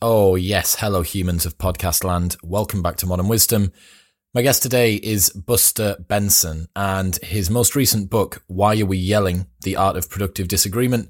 Oh, yes. Hello, humans of podcast land. Welcome back to Modern Wisdom. My guest today is Buster Benson, and his most recent book, Why Are We Yelling? The Art of Productive Disagreement,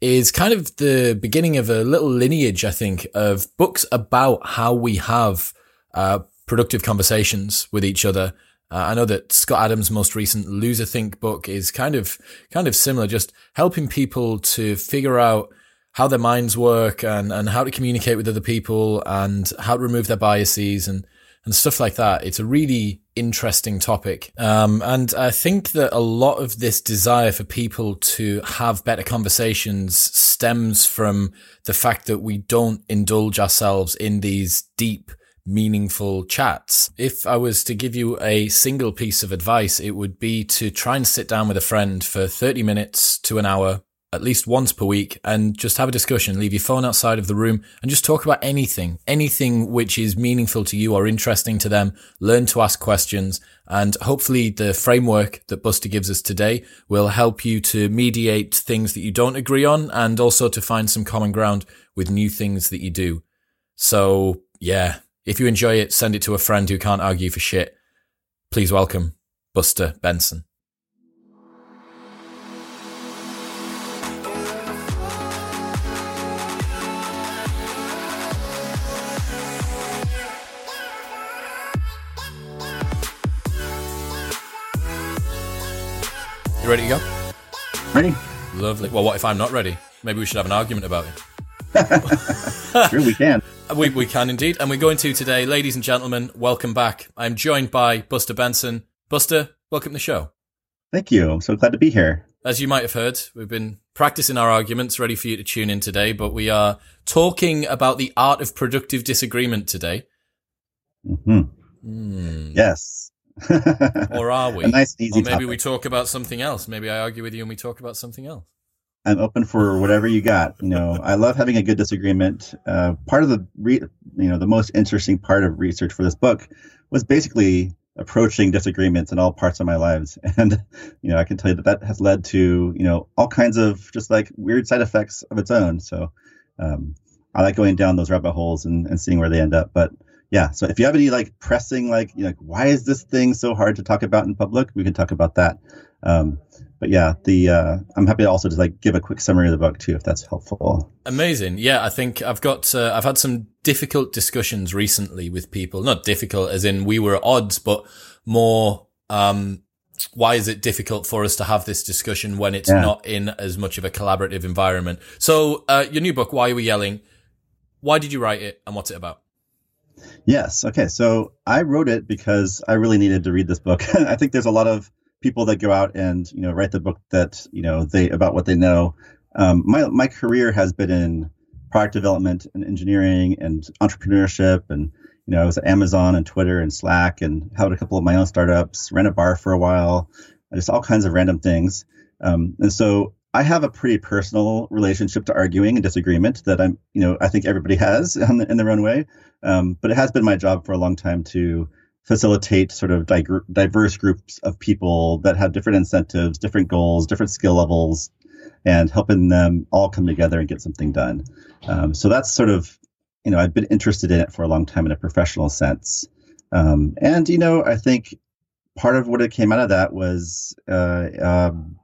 is kind of the beginning of a little lineage, I think, of books about how we have uh, productive conversations with each other. Uh, I know that Scott Adams' most recent Loser Think book is kind of kind of similar, just helping people to figure out how their minds work and, and how to communicate with other people and how to remove their biases and, and stuff like that. It's a really interesting topic. Um, and I think that a lot of this desire for people to have better conversations stems from the fact that we don't indulge ourselves in these deep, meaningful chats. If I was to give you a single piece of advice, it would be to try and sit down with a friend for 30 minutes to an hour at least once per week and just have a discussion. Leave your phone outside of the room and just talk about anything, anything which is meaningful to you or interesting to them. Learn to ask questions and hopefully the framework that Buster gives us today will help you to mediate things that you don't agree on and also to find some common ground with new things that you do. So yeah, if you enjoy it, send it to a friend who can't argue for shit. Please welcome Buster Benson. You ready to go? Ready? Lovely. Well, what if I'm not ready? Maybe we should have an argument about it. sure, we can. we, we can indeed. And we're going to today, ladies and gentlemen, welcome back. I'm joined by Buster Benson. Buster, welcome to the show. Thank you. I'm so glad to be here. As you might have heard, we've been practicing our arguments, ready for you to tune in today, but we are talking about the art of productive disagreement today. Mm-hmm. Mm. Yes. Or are we? A nice, easy. Or maybe topic. we talk about something else. Maybe I argue with you and we talk about something else. I'm open for whatever you got. You know, I love having a good disagreement. Uh, part of the, re- you know, the most interesting part of research for this book was basically approaching disagreements in all parts of my lives, and you know, I can tell you that that has led to you know all kinds of just like weird side effects of its own. So, um, I like going down those rabbit holes and, and seeing where they end up. But yeah, so if you have any like pressing like you know, like why is this thing so hard to talk about in public, we can talk about that. Um, but yeah, the uh, I'm happy to also just like give a quick summary of the book too, if that's helpful. Amazing. Yeah, I think I've got uh, I've had some difficult discussions recently with people. Not difficult as in we were at odds, but more. Um, why is it difficult for us to have this discussion when it's yeah. not in as much of a collaborative environment? So, uh, your new book, Why Are We Yelling? Why did you write it, and what's it about? Yes. Okay. So I wrote it because I really needed to read this book. I think there's a lot of people that go out and you know write the book that you know they about what they know. Um, my my career has been in product development and engineering and entrepreneurship and you know I was at Amazon and Twitter and Slack and had a couple of my own startups, ran a bar for a while, just all kinds of random things. Um, and so I have a pretty personal relationship to arguing and disagreement that I'm, you know, I think everybody has in, in their own way. Um, but it has been my job for a long time to facilitate sort of di- diverse groups of people that have different incentives, different goals, different skill levels, and helping them all come together and get something done. Um, so that's sort of, you know, I've been interested in it for a long time in a professional sense. Um, and, you know, I think part of what it came out of that was uh, um,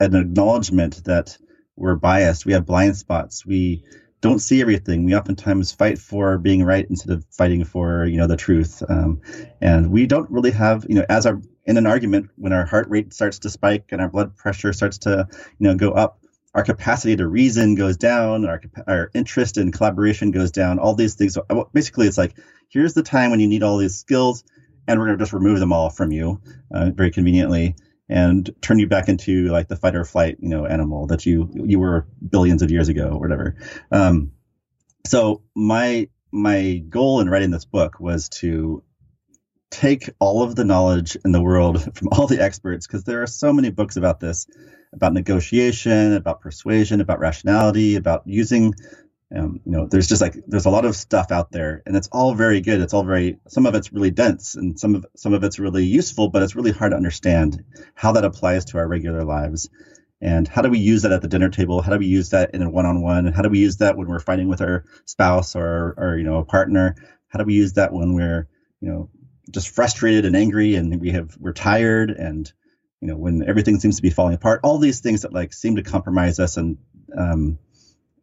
an acknowledgement that we're biased, we have blind spots, we don't see everything. We oftentimes fight for being right instead of fighting for you know the truth. Um, and we don't really have you know as our in an argument when our heart rate starts to spike and our blood pressure starts to you know go up, our capacity to reason goes down, our our interest in collaboration goes down. All these things. Basically, it's like here's the time when you need all these skills, and we're to just remove them all from you uh, very conveniently and turn you back into like the fight or flight, you know, animal that you you were billions of years ago or whatever. Um, so my my goal in writing this book was to take all of the knowledge in the world from all the experts because there are so many books about this about negotiation about persuasion about rationality about using um, you know, there's just like there's a lot of stuff out there, and it's all very good. It's all very some of it's really dense, and some of some of it's really useful, but it's really hard to understand how that applies to our regular lives. and how do we use that at the dinner table how do we use that in a one-on-one how do we use that when we're fighting with our spouse or or you know a partner how do we use that when we're you know just frustrated and angry and we have we're tired and you know when everything seems to be falling apart all these things that like seem to compromise us and um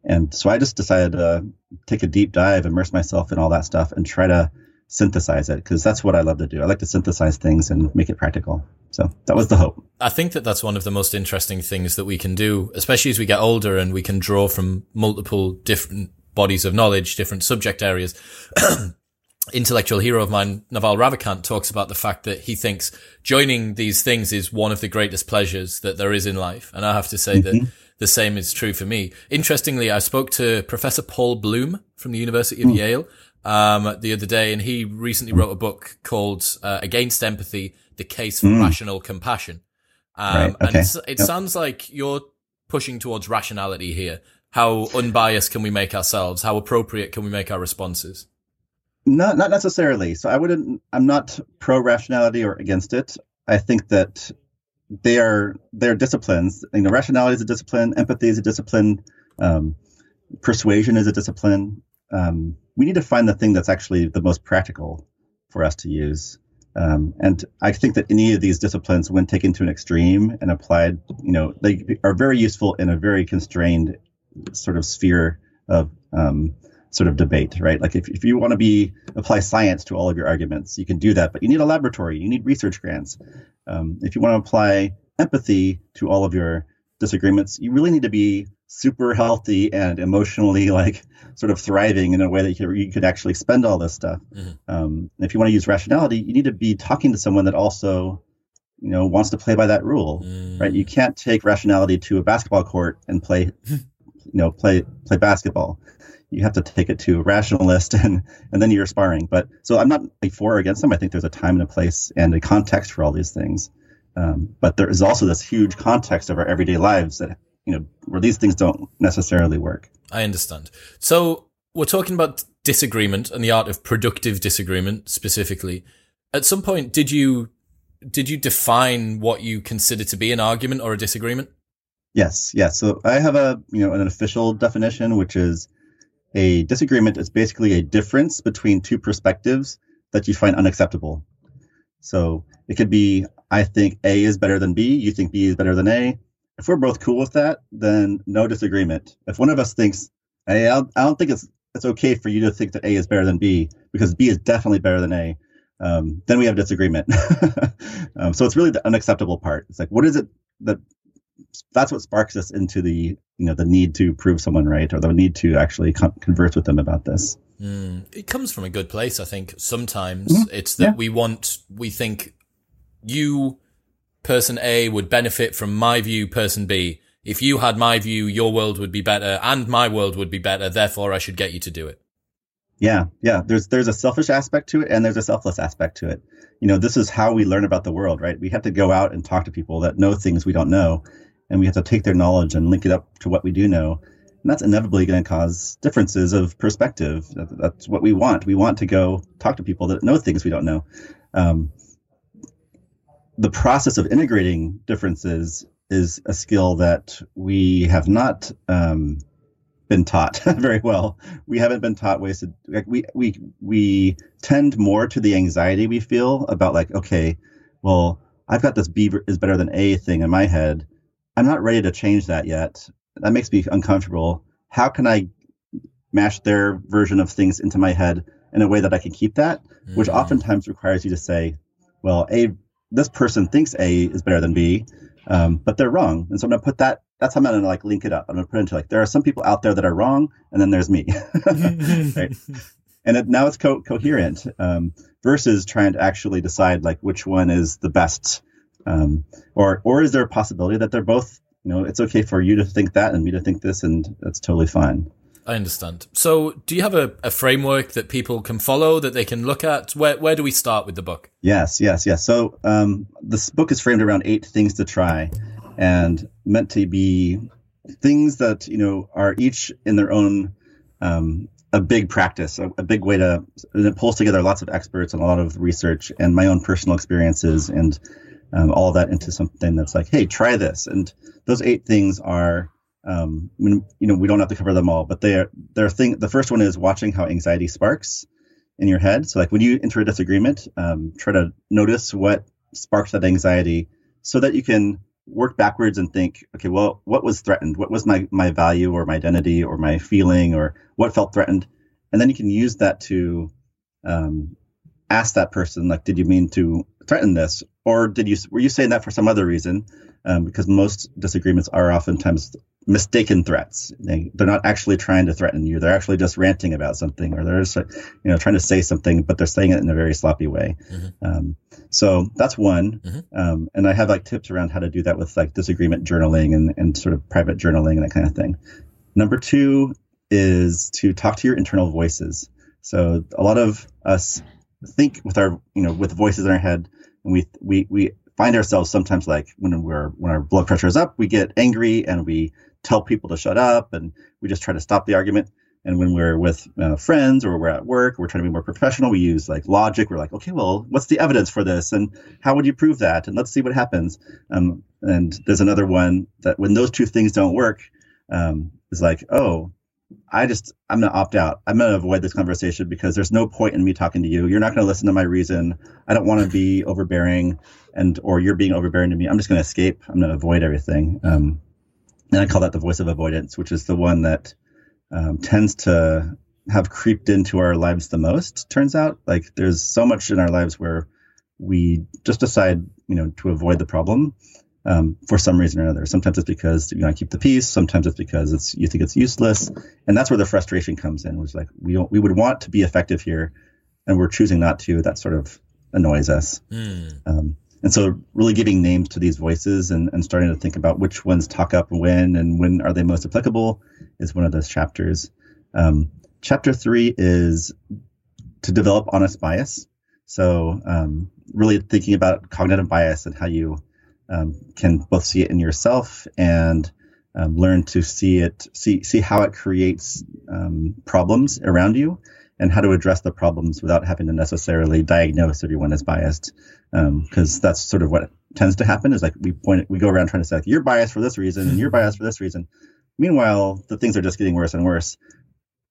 and so i just decided to take a deep dive immerse myself in all that stuff and try to synthesize it because that's what i love to do i like to synthesize things and make it practical so that was the hope i think that that's one of the most interesting things that we can do especially as we get older and we can draw from multiple different bodies of knowledge different subject areas intellectual hero of mine, Naval Ravikant, talks about the fact that he thinks joining these things is one of the greatest pleasures that there is in life. And I have to say mm-hmm. that the same is true for me. Interestingly, I spoke to Professor Paul Bloom from the University of mm. Yale um, the other day, and he recently wrote a book called uh, Against Empathy, The Case for mm. Rational Compassion. Um, right. okay. And it yep. sounds like you're pushing towards rationality here. How unbiased can we make ourselves? How appropriate can we make our responses? Not not necessarily. So I wouldn't. I'm not pro rationality or against it. I think that they are they're disciplines. You know, rationality is a discipline. Empathy is a discipline. Um, persuasion is a discipline. Um, we need to find the thing that's actually the most practical for us to use. Um, and I think that any of these disciplines, when taken to an extreme and applied, you know, they are very useful in a very constrained sort of sphere of um, sort of debate, right? Like if, if you want to be apply science to all of your arguments, you can do that, but you need a laboratory, you need research grants. Um, if you want to apply empathy to all of your disagreements, you really need to be super healthy and emotionally like sort of thriving in a way that you, you could actually spend all this stuff. Mm-hmm. Um, if you want to use rationality, you need to be talking to someone that also you know wants to play by that rule mm. right you can't take rationality to a basketball court and play you know play play basketball you have to take it to a rationalist and and then you're sparring. But so I'm not like for or against them. I think there's a time and a place and a context for all these things. Um, but there is also this huge context of our everyday lives that you know where these things don't necessarily work. I understand. So we're talking about disagreement and the art of productive disagreement specifically. At some point, did you did you define what you consider to be an argument or a disagreement? Yes, yes. So I have a you know an official definition, which is a disagreement is basically a difference between two perspectives that you find unacceptable. So it could be, I think A is better than B, you think B is better than A. If we're both cool with that, then no disagreement. If one of us thinks, hey, I don't think it's it's okay for you to think that A is better than B because B is definitely better than A, um, then we have disagreement. um, so it's really the unacceptable part. It's like, what is it that that's what sparks us into the you know the need to prove someone right or the need to actually con- converse with them about this. Mm. It comes from a good place, I think. Sometimes mm-hmm. it's that yeah. we want, we think you, person A, would benefit from my view, person B. If you had my view, your world would be better, and my world would be better. Therefore, I should get you to do it. Yeah, yeah. There's there's a selfish aspect to it, and there's a selfless aspect to it. You know, this is how we learn about the world, right? We have to go out and talk to people that know things we don't know, and we have to take their knowledge and link it up to what we do know. And that's inevitably going to cause differences of perspective. That's what we want. We want to go talk to people that know things we don't know. Um, the process of integrating differences is a skill that we have not um, been taught very well. We haven't been taught ways to like we we we tend more to the anxiety we feel about like okay, well I've got this B is better than A thing in my head, I'm not ready to change that yet. That makes me uncomfortable. How can I mash their version of things into my head in a way that I can keep that? Mm. Which oftentimes requires you to say, well, A, this person thinks A is better than B, um, but they're wrong. And so I'm going to put that, that's how I'm going to like link it up. I'm going to put it into like, there are some people out there that are wrong, and then there's me. right? And it, now it's co- coherent um, versus trying to actually decide like which one is the best um, or or is there a possibility that they're both you know it's okay for you to think that and me to think this and that's totally fine I understand. So, do you have a, a framework that people can follow that they can look at? Where where do we start with the book? Yes, yes, yes. So, um, this book is framed around eight things to try, and meant to be things that you know are each in their own um, a big practice, a, a, big way to. and it pulls together lots of experts and a lot of research and my own personal experiences and um, all that into something that's like, hey, try this. And those eight things are, um, you know, we don't have to cover them all, but they're, they're thing. The first one is watching how anxiety sparks in your head. So like when you enter a disagreement, um, try to notice what sparks that anxiety so that you can work backwards and think, okay, well, what was threatened? What was my, my value or my identity or my feeling or what felt threatened? And then you can use that to um, ask that person, like, did you mean to threaten this? Or did you, were you saying that for some other reason? Um, because most disagreements are oftentimes mistaken threats. They, they're not actually trying to threaten you. They're actually just ranting about something, or they're just, you know, trying to say something, but they're saying it in a very sloppy way. Mm-hmm. Um, so that's one. Mm-hmm. Um, and I have like tips around how to do that with like disagreement journaling and, and sort of private journaling and that kind of thing. Number two is to talk to your internal voices. So a lot of us think with our, you know, with voices in our head, and we we we find ourselves sometimes like when we're when our blood pressure is up, we get angry and we tell people to shut up and we just try to stop the argument. And when we're with uh, friends or we're at work, we're trying to be more professional. We use like logic. We're like, okay, well, what's the evidence for this, and how would you prove that? And let's see what happens. Um, and there's another one that when those two things don't work, um, is like, oh, I just I'm gonna opt out. I'm gonna avoid this conversation because there's no point in me talking to you. You're not gonna listen to my reason. I don't want to be overbearing, and or you're being overbearing to me. I'm just gonna escape. I'm gonna avoid everything. Um, and I call that the voice of avoidance, which is the one that um, tends to have creeped into our lives the most. Turns out, like there's so much in our lives where we just decide, you know, to avoid the problem um, for some reason or another. Sometimes it's because you want to keep the peace. Sometimes it's because it's you think it's useless, and that's where the frustration comes in. Was like we don't we would want to be effective here, and we're choosing not to. That sort of annoys us. Mm. Um, and so really giving names to these voices and, and starting to think about which ones talk up when and when are they most applicable is one of those chapters um, chapter three is to develop honest bias so um, really thinking about cognitive bias and how you um, can both see it in yourself and um, learn to see it see see how it creates um, problems around you and how to address the problems without having to necessarily diagnose everyone as biased. Because um, that's sort of what tends to happen is like we point we go around trying to say like you're biased for this reason and you're biased for this reason. Meanwhile the things are just getting worse and worse.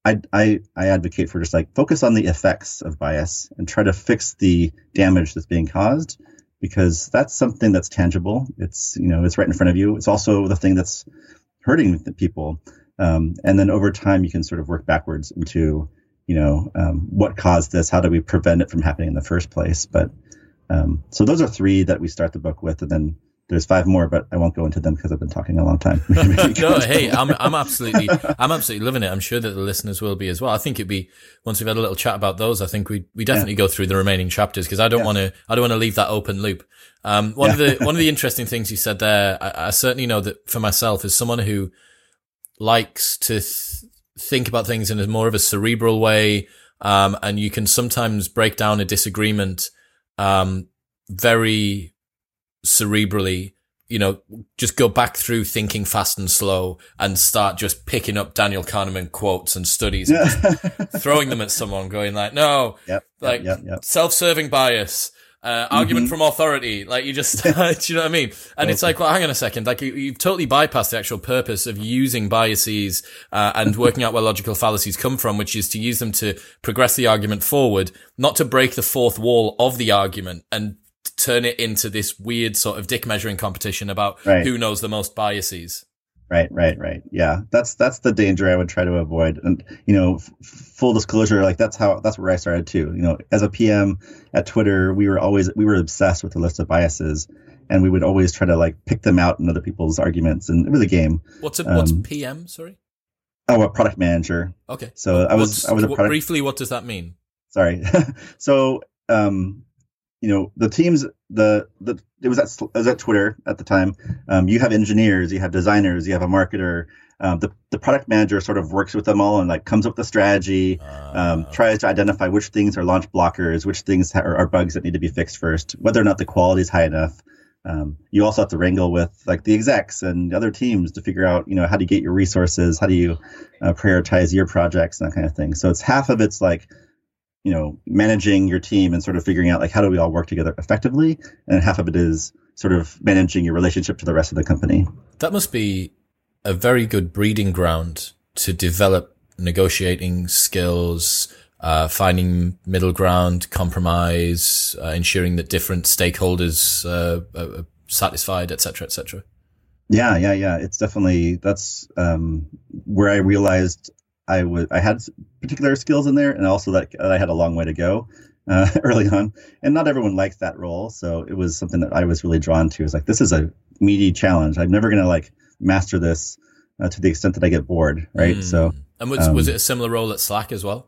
I, I, I advocate for just like focus on the effects of bias and try to fix the damage that's being caused because that's something that's tangible it's you know it's right in front of you it's also the thing that's hurting the people um, and then over time you can sort of work backwards into you know, um, what caused this? How do we prevent it from happening in the first place? But um, so those are three that we start the book with, and then there's five more, but I won't go into them because I've been talking a long time. no, hey, I'm I'm absolutely I'm absolutely loving it. I'm sure that the listeners will be as well. I think it'd be once we've had a little chat about those. I think we we definitely yeah. go through the remaining chapters because I don't yeah. want to I don't want to leave that open loop. Um, one yeah. of the one of the interesting things you said there, I, I, certainly know that for myself as someone who likes to th- think about things in a more of a cerebral way. Um, and you can sometimes break down a disagreement, um, very cerebrally, you know, just go back through thinking fast and slow and start just picking up Daniel Kahneman quotes and studies and throwing them at someone going like, no, yep, like yep, yep, self-serving bias, uh, argument mm-hmm. from authority. Like you just, do you know what I mean? And okay. it's like, well, hang on a second. Like you, have totally bypassed the actual purpose of using biases uh, and working out where logical fallacies come from, which is to use them to progress the argument forward, not to break the fourth wall of the argument and turn it into this weird sort of dick measuring competition about right. who knows the most biases. Right, right, right. Yeah, that's that's the danger I would try to avoid. And you know, f- full disclosure, like that's how that's where I started too. You know, as a PM at Twitter, we were always we were obsessed with the list of biases, and we would always try to like pick them out in other people's arguments, and it was a game. What's a, um, what's PM? Sorry. Oh, a product manager. Okay. So I was I was a product. Briefly, what does that mean? Sorry. so um, you know the teams the the it was at it was at Twitter at the time. Um, you have engineers, you have designers, you have a marketer. Um, the the product manager sort of works with them all and like comes up with a strategy, um, uh, tries to identify which things are launch blockers, which things are, are, bugs that need to be fixed first, whether or not the quality is high enough. Um, you also have to wrangle with like the execs and other teams to figure out you know how do you get your resources, how do you uh, prioritize your projects and that kind of thing. So it's half of it's like you know managing your team and sort of figuring out like how do we all work together effectively and half of it is sort of managing your relationship to the rest of the company. That must be a very good breeding ground to develop negotiating skills, uh, finding middle ground, compromise, uh, ensuring that different stakeholders uh, are satisfied, etc., etc. Yeah, yeah, yeah. It's definitely that's um, where I realized I was I had particular skills in there, and also that, I had a long way to go uh, early on. And not everyone likes that role, so it was something that I was really drawn to. Is like this is a meaty challenge. I'm never gonna like master this uh, to the extent that I get bored, right? Mm. So, and was um, was it a similar role at Slack as well?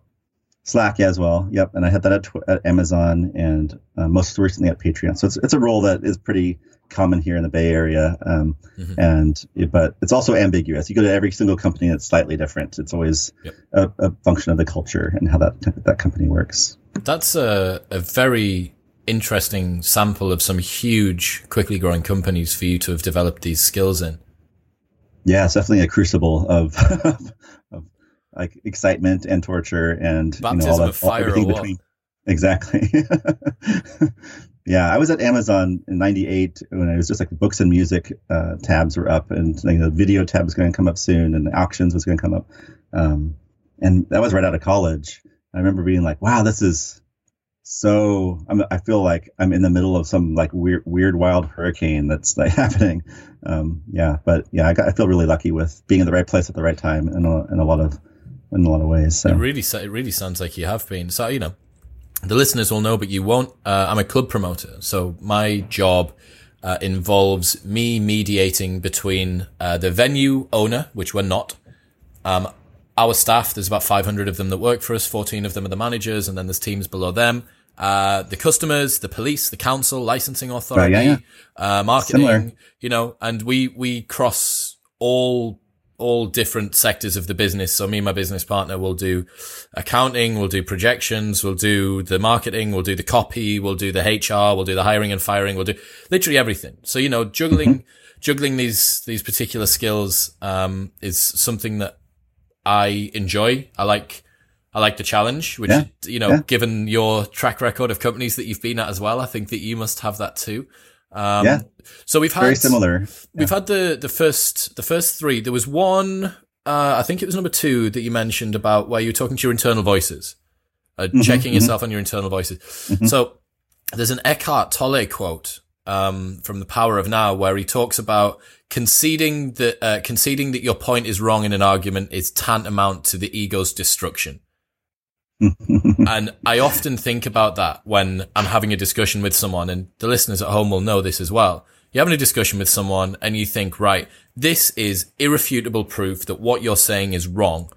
Slack, yeah, as well. Yep, and I had that at, at Amazon and uh, most recently at Patreon. So it's it's a role that is pretty common here in the Bay Area, um, mm-hmm. and but it's also ambiguous. You go to every single company, it's slightly different. It's always yep. a, a, function of the culture and how that that company works. That's a a very interesting sample of some huge, quickly growing companies for you to have developed these skills in. Yeah, it's definitely a crucible of like excitement and torture and Baptism you know, all that, all, everything between. Exactly. yeah, I was at Amazon in '98 when it was just like the books and music uh, tabs were up, and like, the video tab was going to come up soon, and the auctions was going to come up. Um, and that was right out of college. I remember being like, "Wow, this is so." I'm, I feel like I'm in the middle of some like weird, weird, wild hurricane that's like happening. Um, yeah, but yeah, I, got, I feel really lucky with being in the right place at the right time and a, in a lot of in a lot of ways. So. It really, it really sounds like you have been. So you know, the listeners will know, but you won't. Uh, I'm a club promoter, so my job uh, involves me mediating between uh, the venue owner, which we're not, um, our staff. There's about 500 of them that work for us. 14 of them are the managers, and then there's teams below them. Uh, the customers, the police, the council, licensing authority, right, yeah, yeah. Uh, marketing, Similar. you know, and we we cross all all different sectors of the business. So me and my business partner will do accounting, we'll do projections, we'll do the marketing, we'll do the copy, we'll do the HR, we'll do the hiring and firing, we'll do literally everything. So, you know, juggling, mm-hmm. juggling these, these particular skills, um, is something that I enjoy. I like, I like the challenge, which, yeah. you know, yeah. given your track record of companies that you've been at as well, I think that you must have that too. Um, yeah. So we've had very similar. We've had the the first the first three. There was one. Uh, I think it was number two that you mentioned about where you're talking to your internal voices, uh, mm-hmm, checking mm-hmm. yourself on your internal voices. Mm-hmm. So there's an Eckhart Tolle quote um, from The Power of Now where he talks about conceding that uh, conceding that your point is wrong in an argument is tantamount to the ego's destruction. And I often think about that when I'm having a discussion with someone, and the listeners at home will know this as well. You're having a discussion with someone and you think, right, this is irrefutable proof that what you're saying is wrong.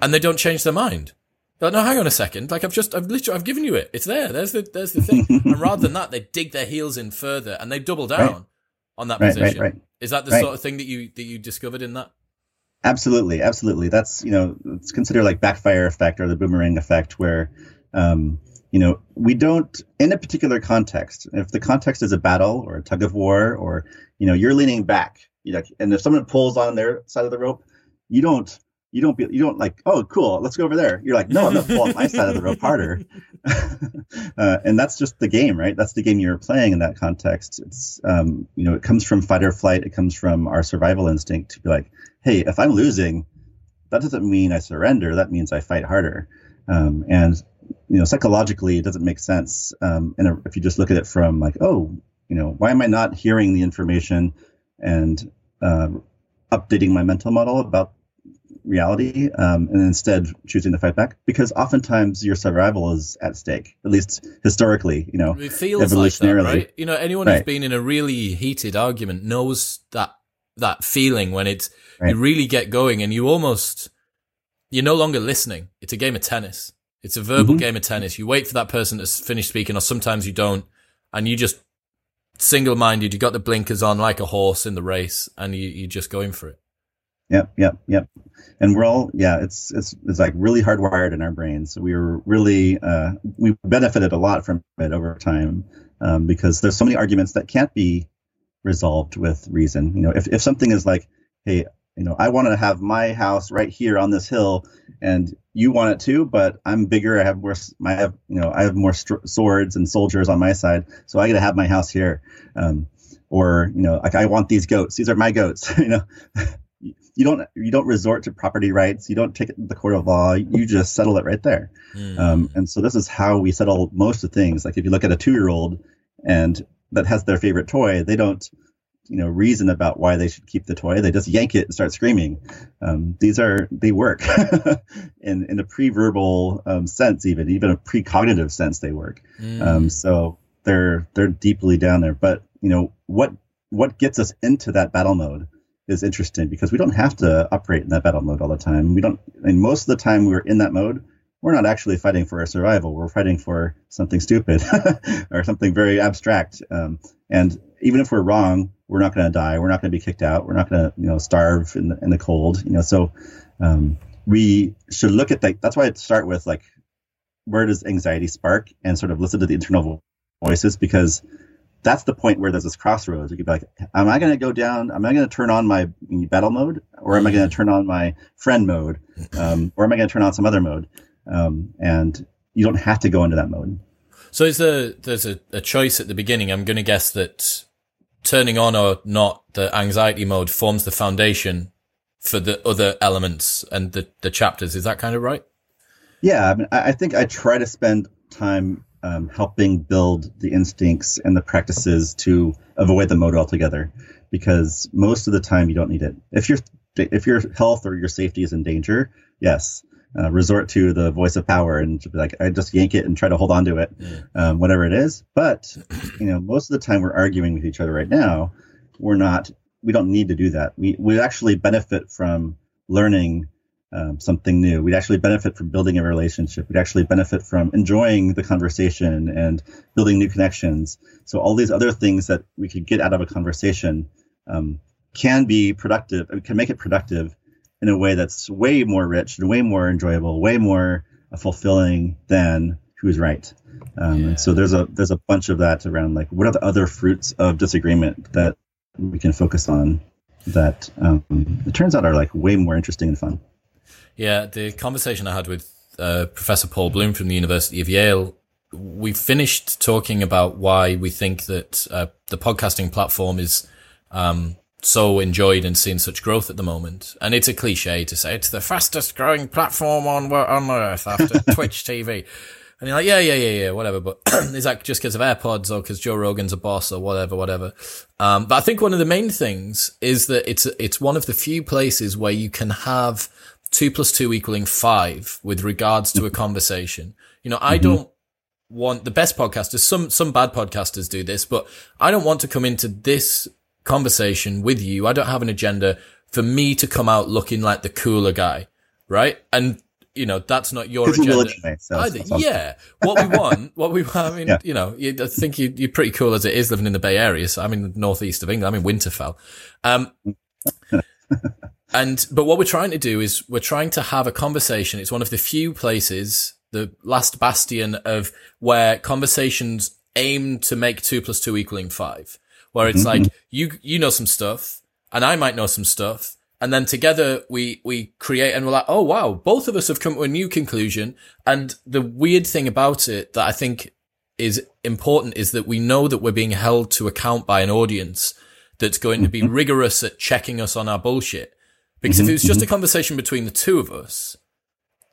And they don't change their mind. They're like, no, hang on a second. Like I've just, I've literally, I've given you it. It's there. There's the, there's the thing. and rather than that, they dig their heels in further and they double down right. on that right, position. Right, is that the sort of thing that you, that you discovered in that? Absolutely, absolutely. That's you know, it's considered like backfire effect or the boomerang effect, where um, you know we don't in a particular context. If the context is a battle or a tug of war, or you know you're leaning back, you know, and if someone pulls on their side of the rope, you don't you don't be you don't like oh cool let's go over there you're like no i'm gonna pull on my side of the rope harder uh, and that's just the game right that's the game you're playing in that context it's um, you know it comes from fight or flight it comes from our survival instinct to be like hey if i'm losing that doesn't mean i surrender. That means i fight harder. Um, and you know psychologically it doesn't make sense. Um, and if you just look at it from like oh you know why am i not hearing the information and uh, updating my mental model about reality um, and instead choosing to fight back? Because oftentimes your survival is at stake at least historically you know it feels evolutionarily like that, right? you know anyone right. who's been in a really heated argument knows that that feeling when it's right. you really get going and you almost you're no longer listening it's a game of tennis it's a verbal mm-hmm. game of tennis you wait for that person to finish speaking or sometimes you don't and you just single-minded you got the blinkers on like a horse in the race and you, you're just going for it Yep, yep, yep. And we're all yeah, it's it's it's like really hardwired in our brains. So we were really uh, we benefited a lot from it over time um, because there's so many arguments that can't be resolved with reason. You know, if if something is like, hey, you know, I want to have my house right here on this hill, and you want it too, but I'm bigger. I have more. I have you know I have more st- swords and soldiers on my side, so I got to have my house here. Um, or you know, like I want these goats. These are my goats. you know, you don't you don't resort to property rights. You don't take it to the court of law. You just settle it right there. Mm. Um, and so this is how we settle most of things. Like if you look at a two year old and that has their favorite toy, they don't you know reason about why they should keep the toy. They just yank it and start screaming. Um, these are they work in in a pre-verbal um, sense, even even a precognitive sense. They work. Mm. Um, so they're they're deeply down there. But you know what what gets us into that battle mode is interesting because we don't have to operate in that battle mode all the time. We don't. I mean, most of the time we're in that mode we're not actually fighting for our survival. We're fighting for something stupid or something very abstract. Um, and even if we're wrong, we're not going to die. We're not going to be kicked out. We're not going to, you know, starve in the, in the cold. You know, so um, we should look at that. That's why I start with like, where does anxiety spark, and sort of listen to the internal voices because that's the point where there's this crossroads. You could be like, am I going to go down? Am I going to turn on my battle mode, or am I going to turn on my friend mode, um, or am I going to turn on some other mode? Um, and you don't have to go into that mode. So is there there's a, a choice at the beginning? I'm going to guess that turning on or not the anxiety mode forms the foundation for the other elements and the, the chapters. Is that kind of right? Yeah, I, mean, I think I try to spend time um, helping build the instincts and the practices to avoid the mode altogether, because most of the time you don't need it. If your if your health or your safety is in danger, yes, uh, resort to the voice of power and be like, I just yank it and try to hold on to it, um, whatever it is. But you know, most of the time we're arguing with each other right now. We're not. We don't need to do that. We we actually benefit from learning um, something new. We'd actually benefit from building a relationship. We'd actually benefit from enjoying the conversation and building new connections. So all these other things that we could get out of a conversation um, can be productive. Can make it productive in a way that's way more rich and way more enjoyable, way more fulfilling than who's right. Um, yeah. And so there's a there's a bunch of that around like what are the other fruits of disagreement that we can focus on that um, it turns out are like way more interesting and fun. Yeah, the conversation I had with uh, Professor Paul Bloom from the University of Yale, we finished talking about why we think that uh, the podcasting platform is um, so enjoyed and seeing such growth at the moment. And it's a cliche to say it's the fastest growing platform on on earth after Twitch TV. And you're like, yeah, yeah, yeah, yeah, whatever. But is that just because of AirPods or because Joe Rogan's a boss or whatever, whatever? Um, but I think one of the main things is that it's it's one of the few places where you can have two plus two equaling five with regards to a conversation. You know, I mm-hmm. don't want the best podcasters. Some some bad podcasters do this, but I don't want to come into this conversation with you. I don't have an agenda for me to come out looking like the cooler guy, right? And you know that's not your agenda either. Yeah, what we want, what we, I mean, yeah. you know, I think you, are pretty cool as it is living in the Bay Area. So I'm in the northeast of England. I'm in Winterfell. Um, and but what we're trying to do is we're trying to have a conversation. It's one of the few places, the last bastion of where conversations aim to make two plus two equaling five where it's mm-hmm. like you you know some stuff and I might know some stuff and then together we we create and we're like oh wow both of us have come to a new conclusion and the weird thing about it that I think is important is that we know that we're being held to account by an audience that's going to be mm-hmm. rigorous at checking us on our bullshit because if mm-hmm. it was just a mm-hmm. conversation between the two of us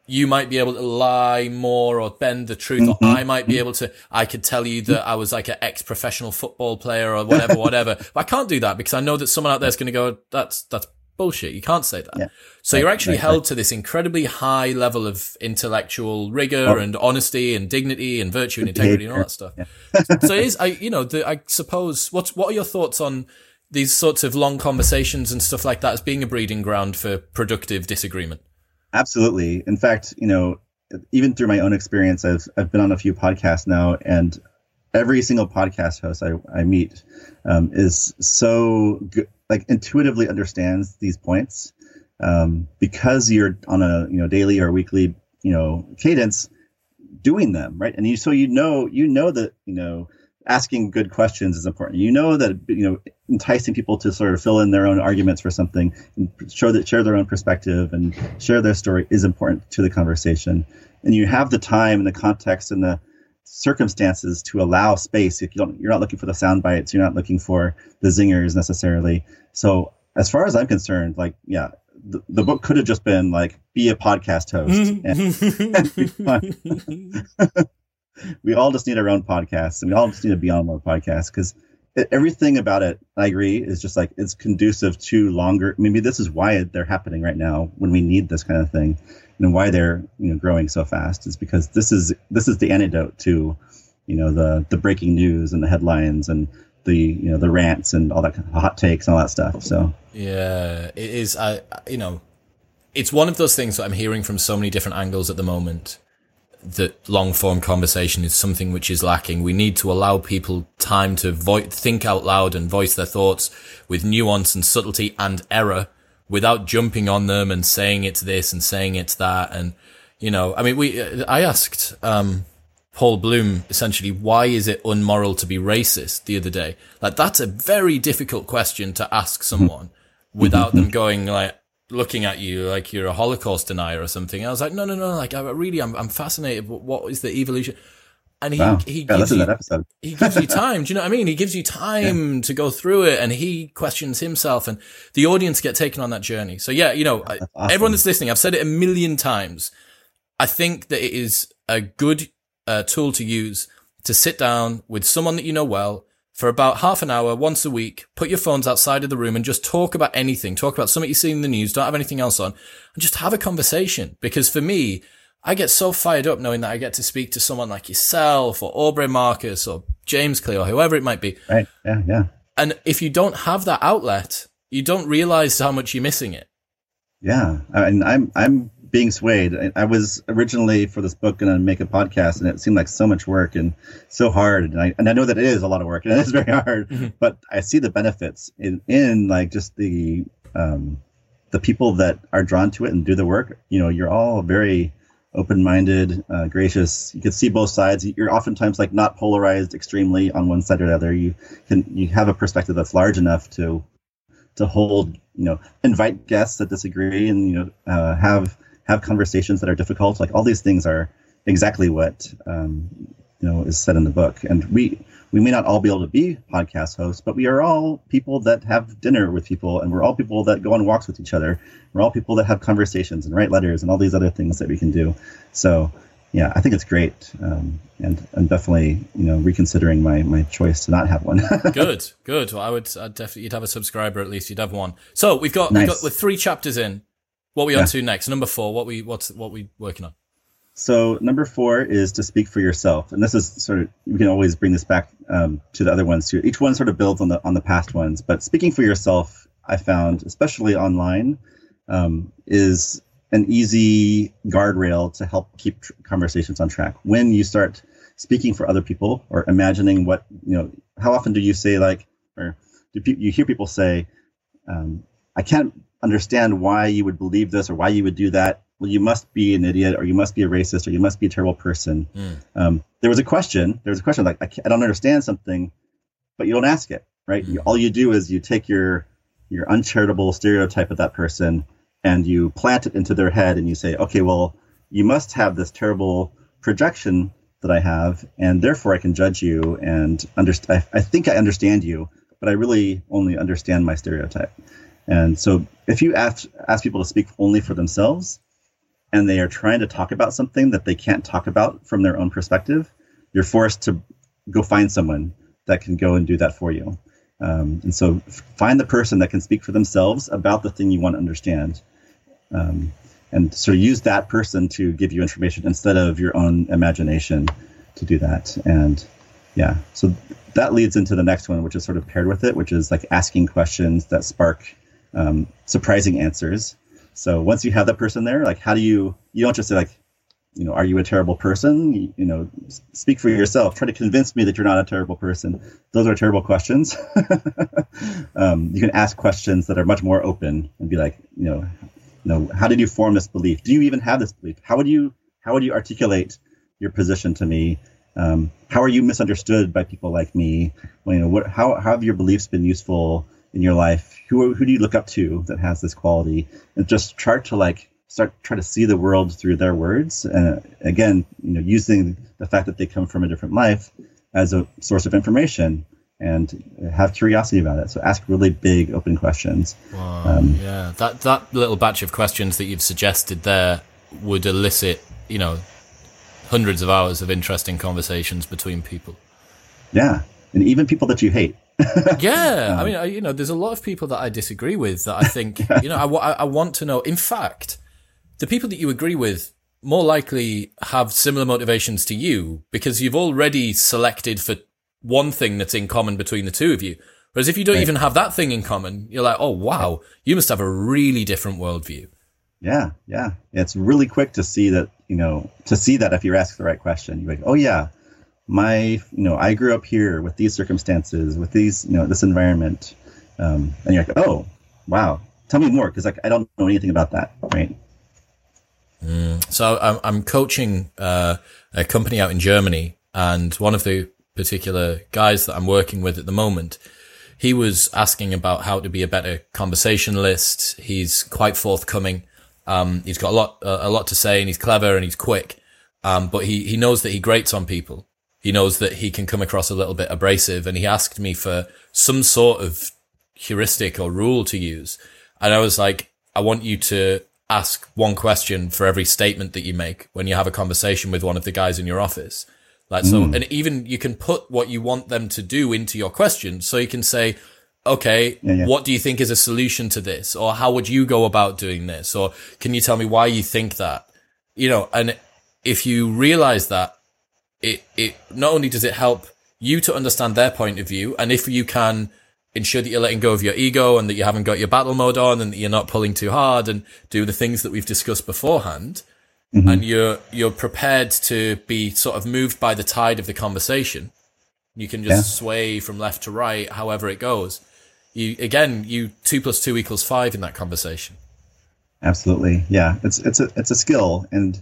you might be able to lie more or bend the truth, or I mm-hmm. might be able to, I could tell you that I was like an ex professional football player or whatever, whatever. But I can't do that because I know that someone out there is going to go, that's, that's bullshit. You can't say that. Yeah. So you're actually right, held right. to this incredibly high level of intellectual rigor oh. and honesty and dignity and virtue and integrity and all that stuff. Yeah. so it is, I, you know, the, I suppose, what's, what are your thoughts on these sorts of long conversations and stuff like that as being a breeding ground for productive disagreement? Absolutely. In fact, you know, even through my own experience, I've I've been on a few podcasts now, and every single podcast host I, I meet um, is so good, like intuitively understands these points um, because you're on a you know daily or weekly you know cadence doing them right, and you so you know you know that you know asking good questions is important. You know that you know enticing people to sort of fill in their own arguments for something and show that share their own perspective and share their story is important to the conversation. And you have the time and the context and the circumstances to allow space. If you don't, you're not looking for the sound bites. You're not looking for the zingers necessarily. So as far as I'm concerned, like yeah, the, the book could have just been like be a podcast host mm-hmm. and, we all just need our own podcasts and we all just need to be on more podcasts because everything about it i agree is just like it's conducive to longer maybe this is why they're happening right now when we need this kind of thing and why they're you know growing so fast is because this is this is the antidote to you know the the breaking news and the headlines and the you know the rants and all that hot takes and all that stuff so. Yeah it is i you know it's one of those things that i'm hearing from so many different angles at the moment that long form conversation is something which is lacking. We need to allow people time to vo- think out loud and voice their thoughts with nuance and subtlety and error without jumping on them and saying it's this and saying it's that. And, you know, I mean, we, I asked, um, Paul Bloom essentially, why is it unmoral to be racist the other day? Like, that's a very difficult question to ask someone without them going like, looking at you like you're a Holocaust denier or something. I was like, no, no, no. Like, I really, I'm, I'm fascinated. What is the evolution? And he, wow. he, gives you, he gives you time. Do you know what I mean? He gives you time yeah. to go through it and he questions himself and the audience get taken on that journey. So yeah, you know, awesome. everyone that's listening, I've said it a million times. I think that it is a good uh, tool to use to sit down with someone that you know well, for about half an hour once a week. Put your phones outside of the room and just talk about anything. Talk about something you see in the news. Don't have anything else on and just have a conversation. Because for me, I get so fired up knowing that I get to speak to someone like yourself or Aubrey Marcus or James Clear or whoever it might be. Right. Yeah. Yeah. And if you don't have that outlet, you don't realize how much you're missing it. Yeah. I mean, I'm, I'm being swayed. I, was originally for this book going to make a podcast, and it seemed like so much work and so hard. And I and I know that it is a lot of work and it is very hard. Mm-hmm. But I see the benefits in in like just the um, the people that are drawn to it and do the work. You know, you're all very open-minded, uh, gracious. You can see both sides. You're oftentimes like not polarized extremely on one side or the other. You can you have a perspective that's large enough to to hold you know invite guests that disagree and you know uh, have have conversations that are difficult. Like all these things are exactly what um, you know is said in the book. And we we may not all be able to be podcast hosts, but we are all people that have dinner with people, and we're all people that go on walks with each other. We're all people that have conversations and write letters and all these other things that we can do. So yeah, I think it's great, um, and I'm definitely you know reconsidering my my choice to not have one. good, good. Well, I would I'd definitely you'd have a subscriber at least. You'd have one. So we've got nice. we've got with three chapters in. What are we yeah. on to next? Number four. What we what's what we working on? So number four is to speak for yourself, and this is sort of we can always bring this back um, to the other ones too. Each one sort of builds on the on the past ones, but speaking for yourself, I found especially online um, is an easy guardrail to help keep tr- conversations on track. When you start speaking for other people or imagining what you know, how often do you say like, or do pe- you hear people say, um, "I can't understand why you would believe this or why you would do that. Well, you must be an idiot, or you must be a racist, or you must be a terrible person. Mm. Um, there was a question. There was a question like, I, I, don't understand something, but you don't ask it, right? Mm. You, all you do is you take your your uncharitable stereotype of that person and you plant it into their head, and you say, okay, well, you must have this terrible projection that I have, and therefore I can judge you and understand. I, I think I understand you, but I really only understand my stereotype. And so if you ask, ask people to speak only for themselves and they are trying to talk about something that they can't talk about from their own perspective, you're forced to go find someone that can go and do that for you. Um, and so find the person that can speak for themselves about the thing you want to understand. Um, and so use that person to give you information instead of your own imagination to do that. And yeah, so that leads into the next one, which is sort of paired with it, which is like asking questions that spark um, surprising answers. So once you have that person there, like how do you you don't just say like, you know, are you a terrible person? You, you know, speak for yourself. Try to convince me that you're not a terrible person. Those are terrible questions. um, you can ask questions that are much more open and be like, you know, you know, how did you form this belief? Do you even have this belief? How would you how would you articulate your position to me? Um, how are you misunderstood by people like me? Well, you know, what, how, how have your beliefs been useful in your life? Who, who do you look up to that has this quality? And just try to like start try to see the world through their words. And again, you know, using the fact that they come from a different life as a source of information and have curiosity about it. So ask really big, open questions. Wow. Um, yeah, that that little batch of questions that you've suggested there would elicit, you know, hundreds of hours of interesting conversations between people. Yeah, and even people that you hate. Yeah, I mean, I, you know, there's a lot of people that I disagree with that I think, you know, I, I want to know. In fact, the people that you agree with more likely have similar motivations to you because you've already selected for one thing that's in common between the two of you. Whereas if you don't right. even have that thing in common, you're like, oh wow, you must have a really different worldview. Yeah, yeah. It's really quick to see that, you know, to see that if you ask the right question. You're like, oh yeah, my, you know, I grew up here with these circumstances, with these, you know, this environment. Um, and you're like, oh, wow, tell me more because like I don't know anything about that, right? Mm. So I'm, I'm coaching uh, a company out in Germany, and one of the particular guys that I'm working with at the moment, he was asking about how to be a better conversationalist. He's quite forthcoming. Um, he's got a lot, uh, a lot to say and he's clever and he's quick. Um, but he, he knows that he grates on people. He knows that he can come across a little bit abrasive and he asked me for some sort of heuristic or rule to use. And I was like, I want you to ask one question for every statement that you make when you have a conversation with one of the guys in your office. Like so, mm. and even you can put what you want them to do into your question. So you can say, okay, yeah, yeah. what do you think is a solution to this? Or how would you go about doing this? Or can you tell me why you think that? You know, and if you realize that, it, it not only does it help you to understand their point of view, and if you can ensure that you're letting go of your ego and that you haven't got your battle mode on and that you're not pulling too hard and do the things that we've discussed beforehand, mm-hmm. and you're you're prepared to be sort of moved by the tide of the conversation. You can just yeah. sway from left to right, however it goes. You again, you two plus two equals five in that conversation. Absolutely, yeah. It's it's a it's a skill, and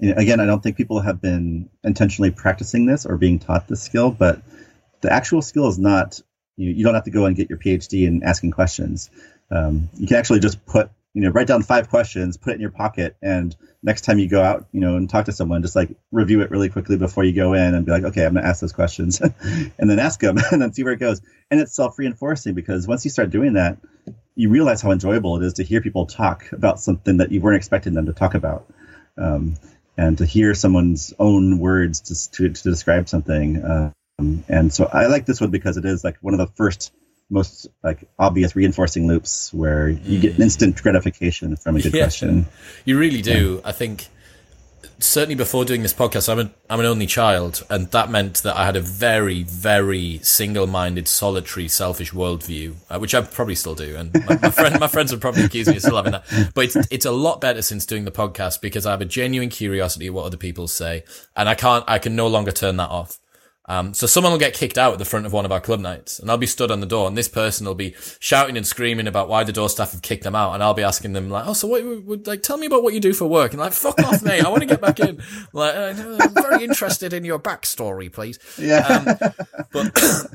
know, again, I don't think people have been intentionally practicing this or being taught this skill, but the actual skill is not. You, you don't have to go and get your PhD in asking questions. Um, you can actually just put you know write down five questions put it in your pocket and next time you go out you know and talk to someone just like review it really quickly before you go in and be like okay i'm going to ask those questions and then ask them and then see where it goes and it's self-reinforcing because once you start doing that you realize how enjoyable it is to hear people talk about something that you weren't expecting them to talk about um, and to hear someone's own words to, to, to describe something um, and so i like this one because it is like one of the first most like obvious reinforcing loops where you get instant gratification from a good yeah, question. You really do. Yeah. I think certainly before doing this podcast, I'm, a, I'm an only child, and that meant that I had a very, very single-minded, solitary, selfish worldview, uh, which I probably still do. And my, my, friend, my friends would probably accuse me of still having that. But it's, it's a lot better since doing the podcast because I have a genuine curiosity of what other people say, and I can't, I can no longer turn that off. Um, so someone will get kicked out at the front of one of our club nights and I'll be stood on the door and this person will be shouting and screaming about why the door staff have kicked them out. And I'll be asking them like, Oh, so what would like, tell me about what you do for work. And like, fuck off, mate. I want to get back in. Like, I'm very interested in your backstory, please. Yeah. Um, but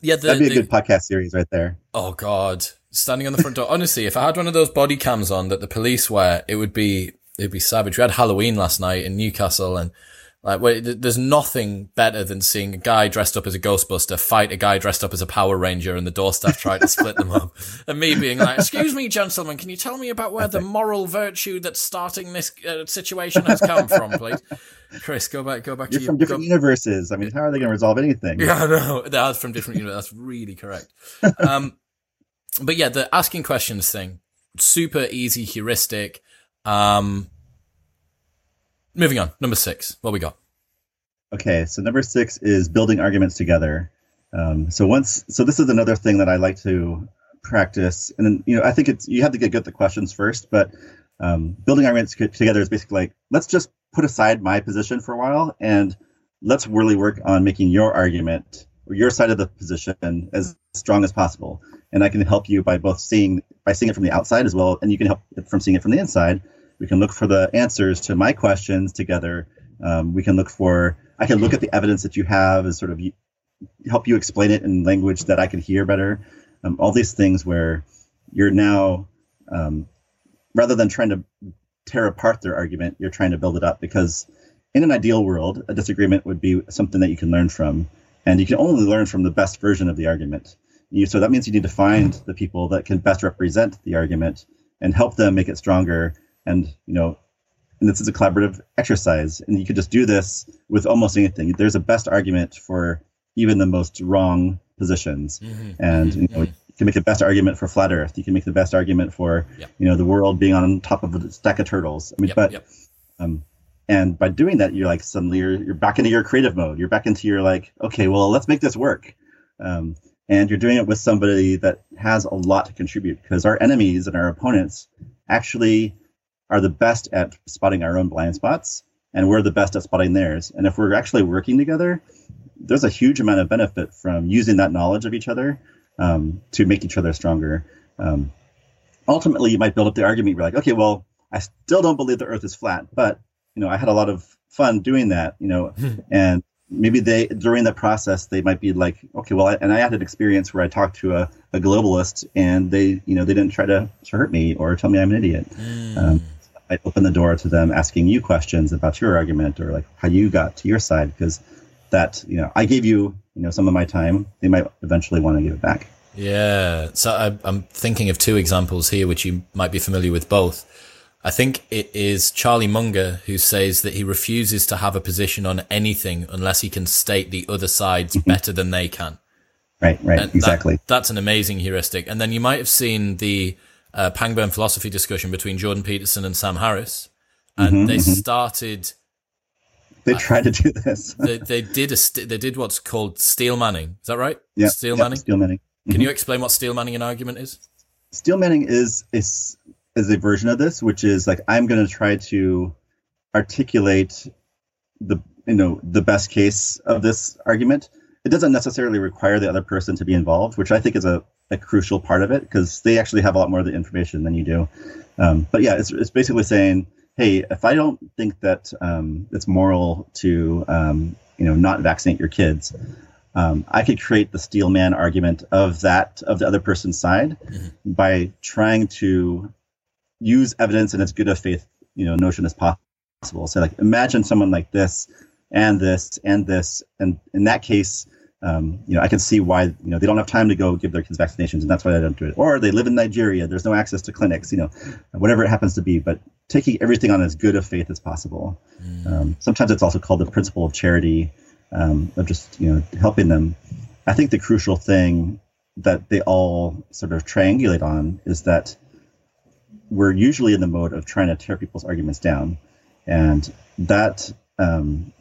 yeah, the, that'd be a the, good podcast series right there. Oh God. Standing on the front door. Honestly, if I had one of those body cams on that the police wear, it would be, it'd be savage. We had Halloween last night in Newcastle and like, there's nothing better than seeing a guy dressed up as a Ghostbuster fight a guy dressed up as a Power Ranger and the door staff try to split them up. And me being like, excuse me, gentlemen, can you tell me about where the moral virtue that's starting this uh, situation has come from, please? Chris, go back, go back You're to from different go- universes. I mean, how are they going to resolve anything? Yeah, no, that's from different universes. That's really correct. Um, but yeah, the asking questions thing, super easy heuristic. Um, moving on. Number six. What we got? Okay, so number six is building arguments together. Um, so once, so this is another thing that I like to practice, and then, you know, I think it's you have to get good at the questions first, but um, building arguments together is basically like let's just put aside my position for a while and let's really work on making your argument or your side of the position as strong as possible. And I can help you by both seeing by seeing it from the outside as well, and you can help from seeing it from the inside we can look for the answers to my questions together Um, we can look for. I can look at the evidence that you have and sort of help you explain it in language that I can hear better. Um, all these things where you're now um, rather than trying to tear apart their argument, you're trying to build it up because in an ideal world, a disagreement would be something that you can learn from, and you can only learn from the best version of the argument. You, so that means you need to find the people that can best represent the argument and help them make it stronger. And you know, and this is a collaborative exercise, and you can just do this with almost anything. There's a best argument for even the most wrong positions, mm-hmm. and mm-hmm. you know. Mm-hmm. You can make the best argument for flat Earth. You can make the best argument for, yep. you know, the world being on top of a stack of turtles. I mean, yep, but yep. Um, and by doing that, you're like suddenly you're, you're back into your creative mode. You're back into your like, okay, well, let's make this work. Um, and you're doing it with somebody that has a lot to contribute because our enemies and our opponents actually are the best at spotting our own blind spots and we're the best at spotting theirs. And if we're actually working together there's a huge amount of benefit from using that knowledge of each other um, to make each other stronger. Um, ultimately you might build up the argument you're like okay well i still don't believe the earth is flat but you know i had a lot of fun doing that you know and maybe they during that process they might be like okay well I, and i had an experience where i talked to a, a globalist and they you know they didn't try to, to hurt me or tell me i'm an idiot. Mm. um, i open the door to them asking you questions about your argument or like how you got to your side because that you know i gave you you know some of my time they might eventually want to give it back yeah so I, i'm thinking of two examples here which you might be familiar with both I think it is Charlie Munger who says that he refuses to have a position on anything unless he can state the other side's mm-hmm. better than they can. Right, right, and exactly. That, that's an amazing heuristic. And then you might have seen the uh, Pangburn philosophy discussion between Jordan Peterson and Sam Harris, and mm-hmm, they mm-hmm. started. They tried to do this. they, they, did a st- they did what's called steel manning. Is that right? Yeah, steel yep, manning. Steel manning. Can mm-hmm. you explain what steel manning an argument is? Steel manning is is is a version of this, which is like I'm going to try to articulate the you know the best case of this argument. It doesn't necessarily require the other person to be involved, which I think is a, a crucial part of it because they actually have a lot more of the information than you do. Um, but yeah, it's, it's basically saying, hey, if I don't think that um, it's moral to um, you know not vaccinate your kids, um, I could create the steel man argument of that of the other person's side mm-hmm. by trying to use evidence in as good a faith you know notion as possible. So like imagine someone like this and this and this, and in that case, um, you know I can see why you know they don't have time to go give their kids vaccinations, and that's why they don't do it. Or they live in Nigeria, there's no access to clinics, you know, whatever it happens to be. But taking everything on as good of faith as possible. Mm. Um, sometimes it's also called the principle of charity, um, of just you know helping them. I think the crucial thing that they all sort of triangulate on is that we're usually in the mode of trying to tear people's arguments down, and that um,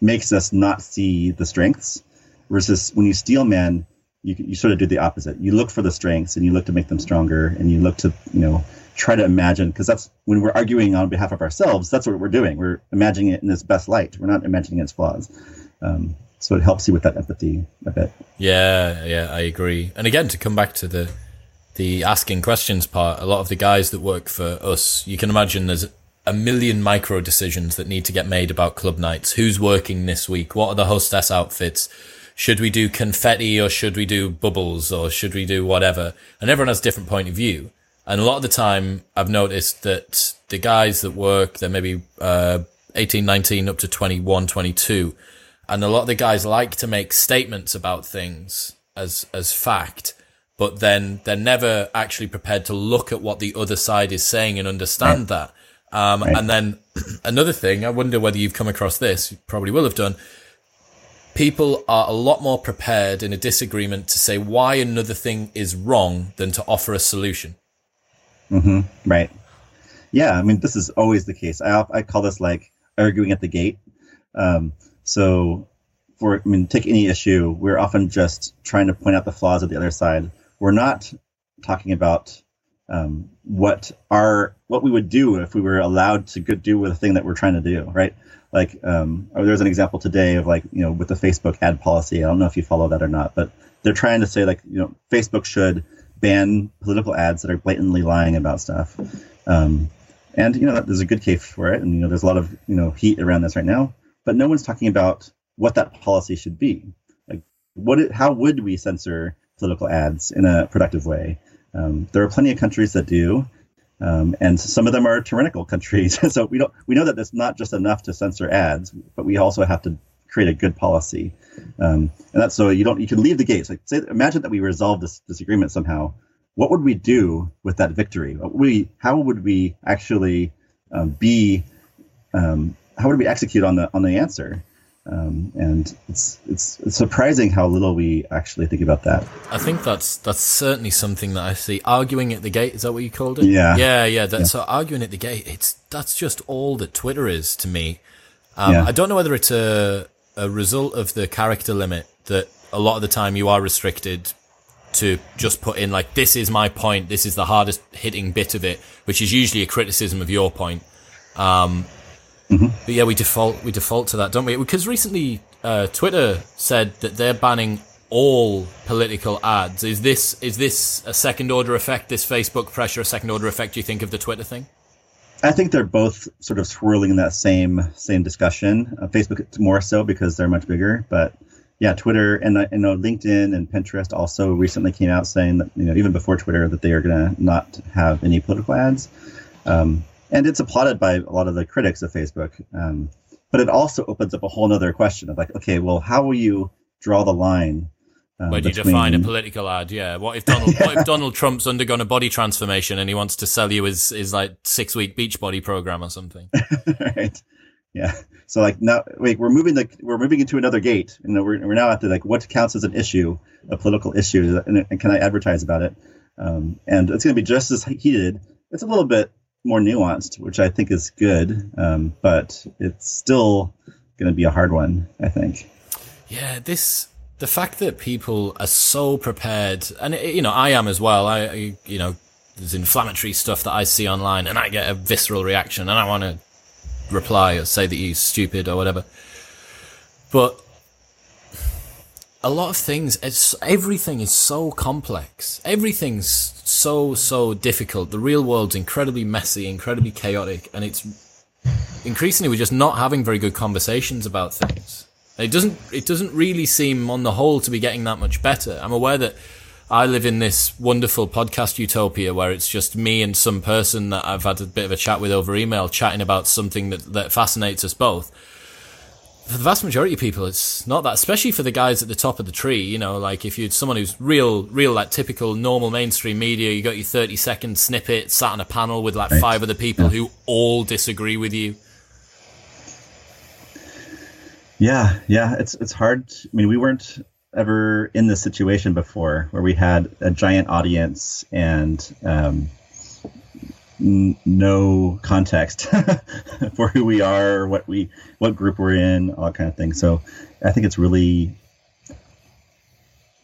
makes us not see the strengths. Versus when you steel man, you you sort of do the opposite. You look for the strengths and you look to make them stronger, and you look to you know try to imagine because that's when we're arguing on behalf of ourselves. That's what we're doing. We're imagining it in its best light. We're not imagining its flaws. Um, so it helps you with that empathy a bit. Yeah, yeah, I agree. And again, to come back to the the asking questions part, a lot of the guys that work for us, you can imagine there's a million micro decisions that need to get made about club nights. Who's working this week? What are the hostess outfits? Should we do confetti or should we do bubbles or should we do whatever? And everyone has a different point of view. And a lot of the time I've noticed that the guys that work, they're maybe, uh, 18, 19 up to 21, 22. And a lot of the guys like to make statements about things as, as fact but then they're never actually prepared to look at what the other side is saying and understand that. Um, right. And then another thing, I wonder whether you've come across this, you probably will have done. People are a lot more prepared in a disagreement to say why another thing is wrong than to offer a solution. Mm-hmm. Right. Yeah. I mean, this is always the case. I, I call this like arguing at the gate. Um, so, for I mean, take any issue, we're often just trying to point out the flaws of the other side we're not talking about um, what our what we would do if we were allowed to do with the thing that we're trying to do, right? Like um, there's an example today of like you know with the Facebook ad policy. I don't know if you follow that or not, but they're trying to say like you know Facebook should ban political ads that are blatantly lying about stuff. Um, and you know there's a good case for it, and you know there's a lot of you know heat around this right now. but no one's talking about what that policy should be. Like, what? It, how would we censor political ads in a productive way? Um, there are plenty of countries that do, um, and some of them are tyrannical countries. so we don't we know that it's not just enough to censor ads, but we also have to create a good policy. Um, and that's so you don't you can leave the gates. Like say, imagine that we resolve this disagreement somehow. What would we do with that victory? We how would we actually um, be? Um, how would we execute on the on the answer? Um, and it's, it's it's surprising how little we actually think about that. I think that's that's certainly something that I see. Arguing at the gate is that what you called it? Yeah, yeah, yeah. That's yeah. so arguing at the gate. It's that's just all that Twitter is to me. Um, yeah. I don't know whether it's a a result of the character limit that a lot of the time you are restricted to just put in like this is my point. This is the hardest hitting bit of it, which is usually a criticism of your point. Um, Mm-hmm. But yeah, we default we default to that, don't we? Because recently, uh, Twitter said that they're banning all political ads. Is this is this a second order effect? This Facebook pressure, a second order effect? Do you think of the Twitter thing? I think they're both sort of swirling in that same same discussion. Uh, Facebook more so because they're much bigger, but yeah, Twitter and I know LinkedIn and Pinterest also recently came out saying that you know even before Twitter that they are going to not have any political ads. Um, and it's applauded by a lot of the critics of Facebook. Um, but it also opens up a whole other question of like, okay, well, how will you draw the line? Um, Where do you define a political ad? Yeah. What if Donald what if Donald Trump's undergone a body transformation and he wants to sell you his his like six week Beachbody program or something? right. Yeah. So like now, wait, we're moving the we're moving into another gate, and we're we're now at the like what counts as an issue, a political issue, and, and can I advertise about it? Um, and it's going to be just as heated. It's a little bit more nuanced, which I think is good, um, but it's still going to be a hard one, I think. Yeah, this the fact that people are so prepared, and you know, I am as well. I, you know, there's inflammatory stuff that I see online, and I get a visceral reaction, and I want to reply or say that you're stupid or whatever. But a lot of things it's everything is so complex. Everything's so so difficult. The real world's incredibly messy incredibly chaotic and it's increasingly we're just not having very good conversations about things. It doesn't it doesn't really seem on the whole to be getting that much better. I'm aware that i live in this wonderful podcast utopia where it's just me and some person that i've had a bit of a chat with over email chatting about something that, that fascinates us both for the vast majority of people, it's not that, especially for the guys at the top of the tree. You know, like if you're someone who's real, real, like typical normal mainstream media, you got your 30 second snippet, sat on a panel with like right. five other people yeah. who all disagree with you. Yeah, yeah, it's it's hard. I mean, we weren't ever in this situation before where we had a giant audience and um, n- no context for who we are, what we, what group we're in, all that kind of thing. So I think it's really,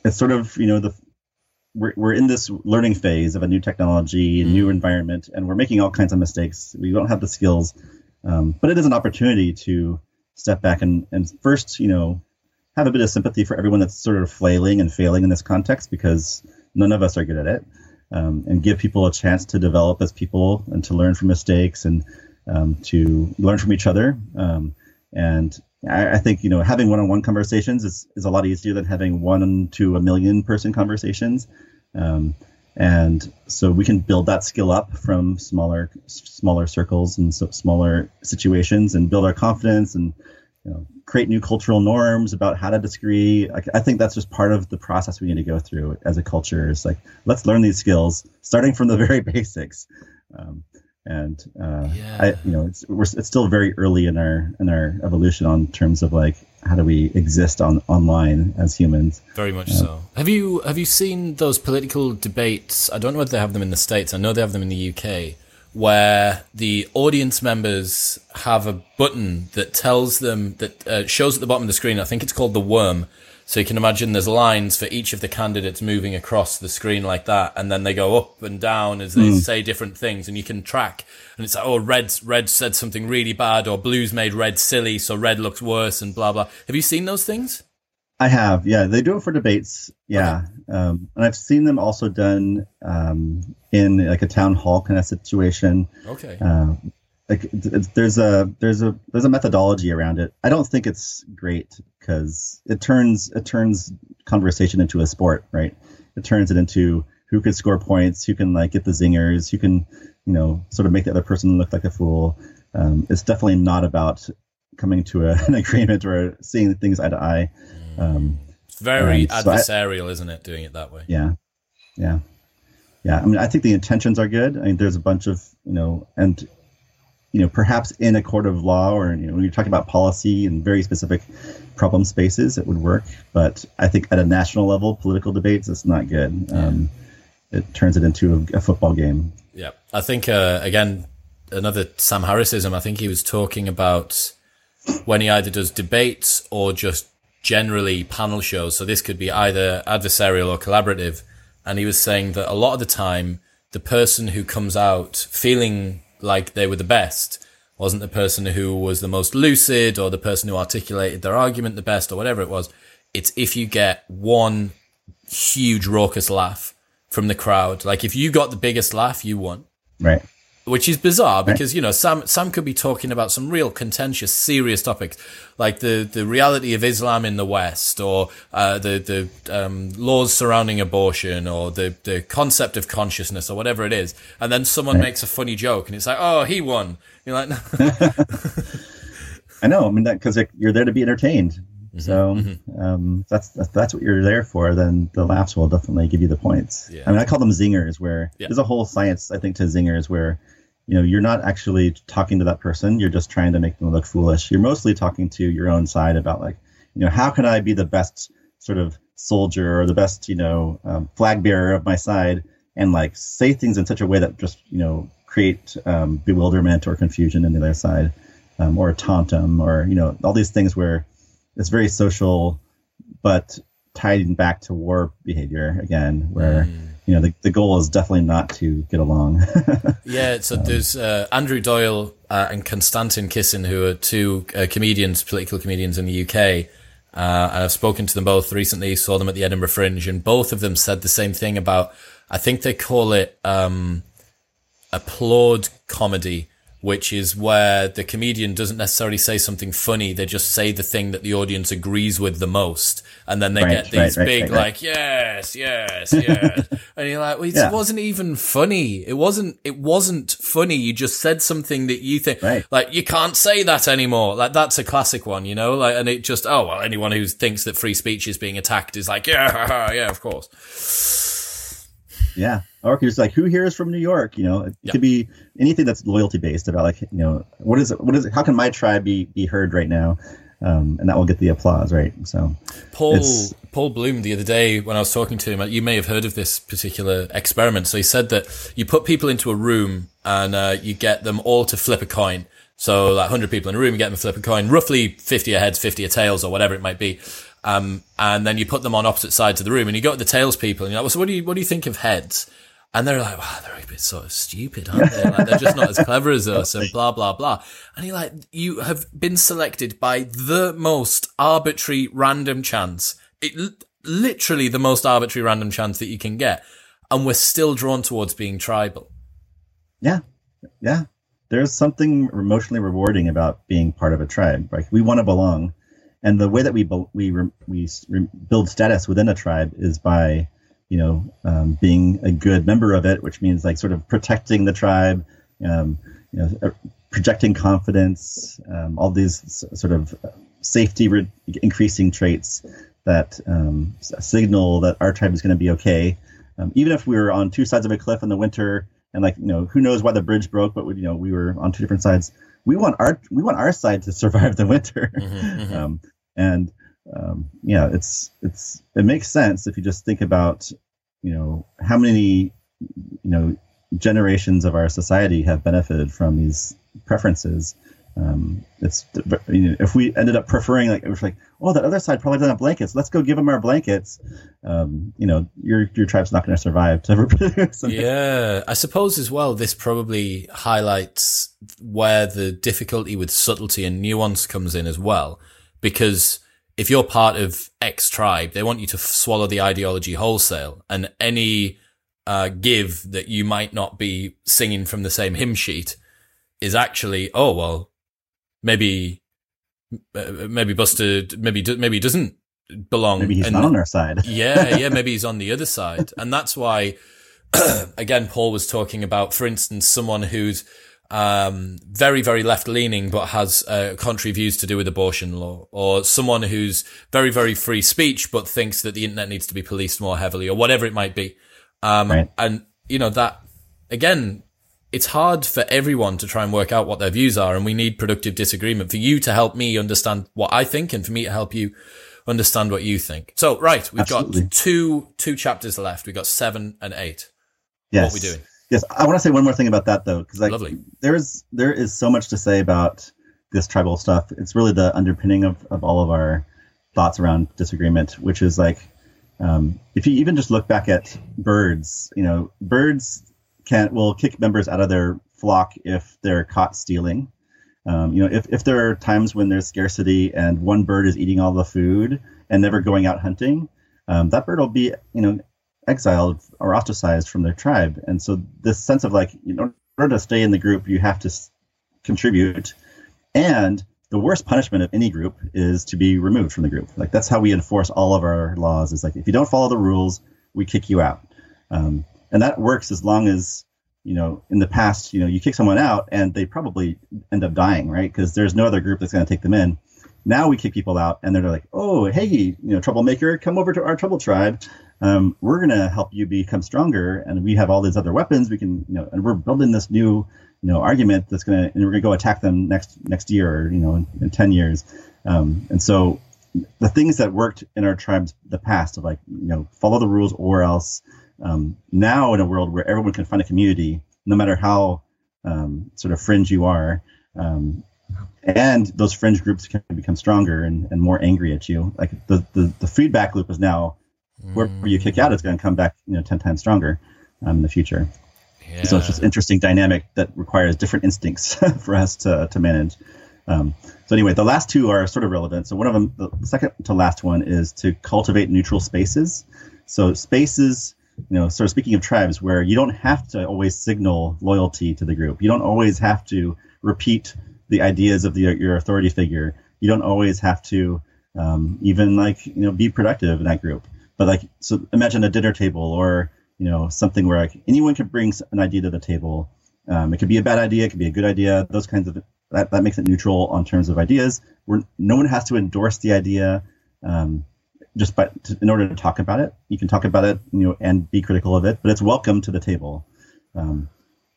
it's sort of you know the we're, we're in this learning phase of a new technology, a new mm-hmm. environment, and we're making all kinds of mistakes. We don't have the skills, um, but it is an opportunity to step back and, and first, you know, have a bit of sympathy for everyone that's sort of flailing and failing in this context because none of us are good at it um, and give people a chance to develop as people and to learn from mistakes and um, to learn from each other. Um, and I, I, think you know having one-on-one conversations is, is a lot easier than having one to a million person conversations. Um, and so we can build that skill up from smaller smaller circles and so smaller situations and build our confidence and you know, create new cultural norms about how to disagree. I, I, think that's just part of the process we need to go through as a culture. Is like let's learn these skills, starting from the very basics. Um, and uh, yeah. I, you know, it's we're, it's still very early in our in our evolution on terms of like how do we exist on online as humans. Very much uh, so. Have you have you seen those political debates? I don't know whether they have them in the states. I know they have them in the UK where the audience members have a button that tells them that uh, shows at the bottom of the screen. I think it's called the worm. So you can imagine there's lines for each of the candidates moving across the screen like that, and then they go up and down as they mm. say different things, and you can track. And it's like, oh, red, red said something really bad, or blue's made red silly, so red looks worse, and blah blah. Have you seen those things? I have, yeah. They do it for debates, yeah. Okay. Um, and I've seen them also done um, in like a town hall kind of situation. Okay. Uh, like there's a there's a there's a methodology around it. I don't think it's great because it turns it turns conversation into a sport, right? It turns it into who can score points, who can like get the zingers, who can you know sort of make the other person look like a fool. Um, it's definitely not about coming to a, an agreement or seeing things eye to eye. Um, it's very adversarial, so I, isn't it? Doing it that way. Yeah, yeah, yeah. I mean, I think the intentions are good. I mean, there's a bunch of you know, and you know, perhaps in a court of law or you know, when you're talking about policy and very specific problem spaces, it would work. But I think at a national level, political debates, it's not good. Um, it turns it into a, a football game. Yeah, I think uh, again another Sam Harrisism. I think he was talking about when he either does debates or just generally panel shows. So this could be either adversarial or collaborative. And he was saying that a lot of the time, the person who comes out feeling like they were the best wasn't the person who was the most lucid or the person who articulated their argument the best or whatever it was. It's if you get one huge raucous laugh from the crowd. Like if you got the biggest laugh, you won. Right which is bizarre because you know Sam Sam could be talking about some real contentious, serious topics like the the reality of Islam in the West, or uh, the the um, laws surrounding abortion, or the the concept of consciousness, or whatever it is, and then someone makes a funny joke, and it's like, oh, he won. You're like, I know. I mean, because you're there to be entertained. Mm-hmm, so mm-hmm. Um, that's, that's that's what you're there for. Then the laughs will definitely give you the points. Yeah. I mean, I call them zingers. Where yeah. there's a whole science, I think, to zingers where you know you're not actually talking to that person. You're just trying to make them look foolish. You're mostly talking to your own side about like you know how can i be the best sort of soldier or the best you know um, flag bearer of my side and like say things in such a way that just you know create um, bewilderment or confusion in the other side um, or taunt them or you know all these things where it's very social but tied back to war behavior again where mm you know the, the goal is definitely not to get along. Yeah so um, there's uh, andrew doyle uh, and konstantin kisin who are two uh, comedians political comedians in the uk uh, and i've spoken to them both recently saw them at the edinburgh fringe and both of them said the same thing about i think they call it um, applaud comedy which is where the comedian doesn't necessarily say something funny. They just say the thing that the audience agrees with the most. And then they right, get these right, big, right, like, yes, yes, yes. and you're like, well, it yeah. wasn't even funny. It wasn't, it wasn't funny. You just said something that you think, like, you can't say that anymore. Like, that's a classic one, you know? Like, and it just, oh, well, anyone who thinks that free speech is being attacked is like, yeah, yeah, of course. Yeah. Or it's like, who here is from New York? You know, it yep. could be anything that's loyalty based about like, you know, what is it? What is? How can my tribe be, be heard right now? Um, and that will get the applause, right? So, Paul Paul Bloom the other day when I was talking to him, you may have heard of this particular experiment. So he said that you put people into a room and uh, you get them all to flip a coin. So like 100 people in a room, you get them to flip a coin, roughly 50 of heads, 50 of tails, or whatever it might be. Um, and then you put them on opposite sides of the room and you go to the tails people and you're like, well, so what do you, what do you think of heads? And they're like, wow, they're a bit sort of stupid, aren't they? Like, they're just not as clever as us and blah, blah, blah. And you're like, you have been selected by the most arbitrary random chance. It, literally the most arbitrary random chance that you can get. And we're still drawn towards being tribal. Yeah. Yeah. There's something emotionally rewarding about being part of a tribe. Like we want to belong and the way that we we we build status within a tribe is by you know um, being a good member of it, which means like sort of protecting the tribe, um, you know, uh, projecting confidence, um, all these sort of safety re- increasing traits that um, signal that our tribe is going to be okay, um, even if we were on two sides of a cliff in the winter and like you know who knows why the bridge broke, but we, you know we were on two different sides. We want our we want our side to survive the winter. Mm-hmm, mm-hmm. Um, and um, yeah, it's it's it makes sense if you just think about you know how many you know generations of our society have benefited from these preferences. Um, it's you know, if we ended up preferring like it like oh that other side probably doesn't have blankets. Let's go give them our blankets. Um, you know your your tribe's not going to survive to reproduce yeah I suppose as well this probably highlights where the difficulty with subtlety and nuance comes in as well because if you're part of X tribe, they want you to f- swallow the ideology wholesale and any uh, give that you might not be singing from the same hymn sheet is actually, oh well, maybe uh, maybe Buster maybe maybe doesn't belong. Maybe he's and, not on our side. yeah, yeah, maybe he's on the other side, and that's why. again, Paul was talking about, for instance, someone who's um, very, very left leaning, but has uh, contrary views to do with abortion law, or someone who's very, very free speech, but thinks that the internet needs to be policed more heavily, or whatever it might be. Um, right. and you know that again, it's hard for everyone to try and work out what their views are, and we need productive disagreement for you to help me understand what I think, and for me to help you understand what you think. So, right, we've Absolutely. got two two chapters left. We've got seven and eight. Yes. What are we doing? Yes, I want to say one more thing about that though, because like Lovely. there is there is so much to say about this tribal stuff. It's really the underpinning of, of all of our thoughts around disagreement, which is like um, if you even just look back at birds, you know, birds can will kick members out of their flock if they're caught stealing. Um, you know, if, if there are times when there's scarcity and one bird is eating all the food and never going out hunting, um, that bird will be, you know, exiled or ostracized from their tribe. And so this sense of like, you know, in order to stay in the group, you have to s- contribute. And the worst punishment of any group is to be removed from the group. Like that's how we enforce all of our laws. Is like if you don't follow the rules, we kick you out. Um, and that works as long as you know in the past, you know, you kick someone out and they probably end up dying, right? Because there's no other group that's going to take them in. Now we kick people out, and they're like, "Oh, hey, you know, troublemaker, come over to our trouble tribe um, we're going to help you become stronger and we have all these other weapons we can you know and we're building this new you know argument that's going to and we're going to go attack them next next year or you know in, in 10 years. Um, and so the things that worked in our tribes the past of like you know follow the rules or else um, now in a world where everyone can find a community no matter how um, sort of fringe you are um, and those fringe groups can become stronger and, and more angry at you. Like the, the the feedback loop is now where you kick out, it's going to come back, you know, ten times stronger um, in the future. Yeah. So it's just interesting dynamic that requires different instincts for us to to manage. Um, so anyway, the last two are sort of relevant. So one of them, the second to last one, is to cultivate neutral spaces. So spaces, you know, sort of speaking of tribes, where you don't have to always signal loyalty to the group. You don't always have to repeat the ideas of the, your authority figure. You don't always have to um, even like you know be productive in that group. But like, so imagine a dinner table or you know something where like anyone can bring an idea to the table. Um, it could be a bad idea, it could be a good idea. Those kinds of that, that makes it neutral on terms of ideas. Where no one has to endorse the idea. Um, just by to, in order to talk about it, you can talk about it, you know, and be critical of it, but it's welcome to the table. Um,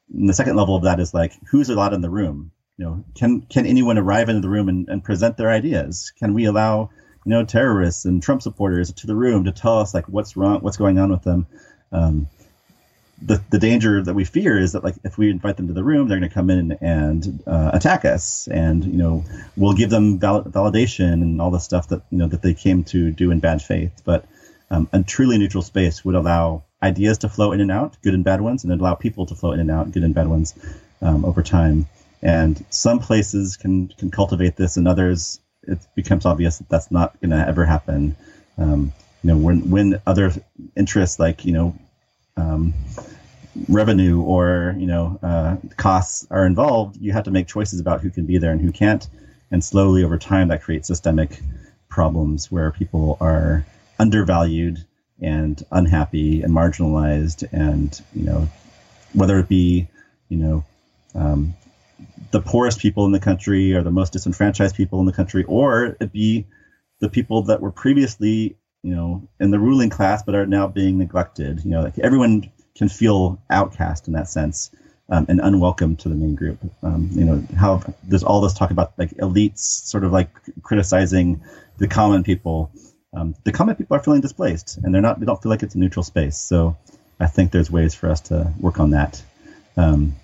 the second level of that is like who's allowed in the room. You know, can can anyone arrive into the room and, and present their ideas? Can we allow you know terrorists and Trump supporters to the room to tell us like what's wrong, what's going on with them. Um, the the danger that we fear is that like if we invite them to the room, they're going to come in and uh, attack us, and you know we'll give them val- validation and all the stuff that you know that they came to do in bad faith. But um, a truly neutral space would allow ideas to flow in and out, good and bad ones, and allow people to flow in and out, good and bad ones, um, over time. And some places can can cultivate this, and others it becomes obvious that that's not going to ever happen. Um, you know, when when other interests like you know um, revenue or you know uh, costs are involved, you have to make choices about who can be there and who can't. And slowly over time, that creates systemic problems where people are undervalued and unhappy and marginalized, and you know whether it be you know um, the poorest people in the country or the most disenfranchised people in the country, or it be the people that were previously, you know, in the ruling class but are now being neglected. You know, like everyone can feel outcast in that sense um, and unwelcome to the main group. Um, you know, how there's all this talk about like elites sort of like criticizing the common people. Um, the common people are feeling displaced and they're not, they don't feel like it's a neutral space. So I think there's ways for us to work on that. Um,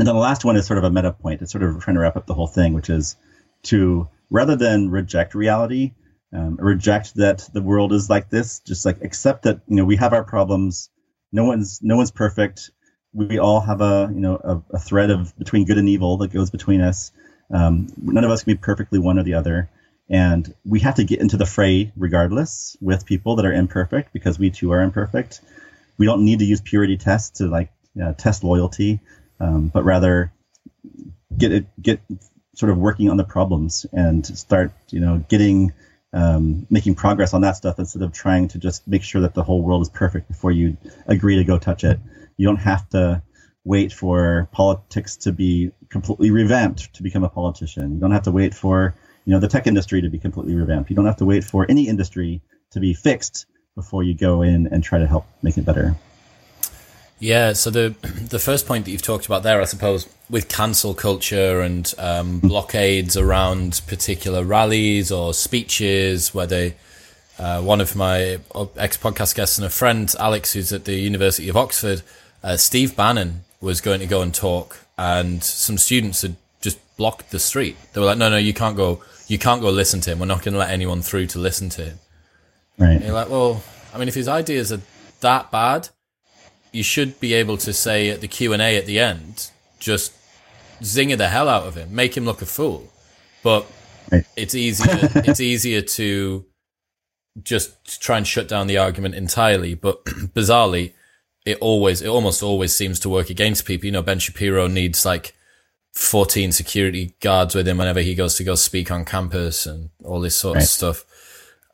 and then the last one is sort of a meta point. It's sort of trying to wrap up the whole thing, which is to rather than reject reality, um, reject that the world is like this, just like accept that you know we have our problems. No one's no one's perfect. We all have a you know a, a thread of between good and evil that goes between us. Um, none of us can be perfectly one or the other, and we have to get into the fray regardless with people that are imperfect because we too are imperfect. We don't need to use purity tests to like test loyalty um, but rather get it get sort of working on the problems and start you know getting um, making progress on that stuff instead of trying to just make sure that the whole world is perfect before you agree to go touch it. You don't have to wait for politics to be completely revamped to become a politician. You don't have to wait for you know the tech industry to be completely revamped. You don't have to wait for any industry to be fixed before you go in and try to help make it better. Yeah, so the the first point that you've talked about there, I suppose, with cancel culture and um, hmm. blockades around particular rallies or speeches, where they, uh, one of my ex podcast guests and a friend, Alex, who's at the University of Oxford, uh, Steve Bannon was going to go and talk, and some students had just blocked the street. They were like, "No, no, you can't go. You can't go listen to him. We're not going to let anyone through to listen to him." Right. And you're like, well, I mean, if his ideas are that bad, you should be able to say at the Q and A at the end, just zinger the hell out of him, make him look a fool. But it's easier. it's easier to just try and shut down the argument entirely. But bizarrely, it always, it almost always seems to work against people. You know, Ben Shapiro needs like 14 security guards with him whenever he goes to go speak on campus and all this sort right. of stuff.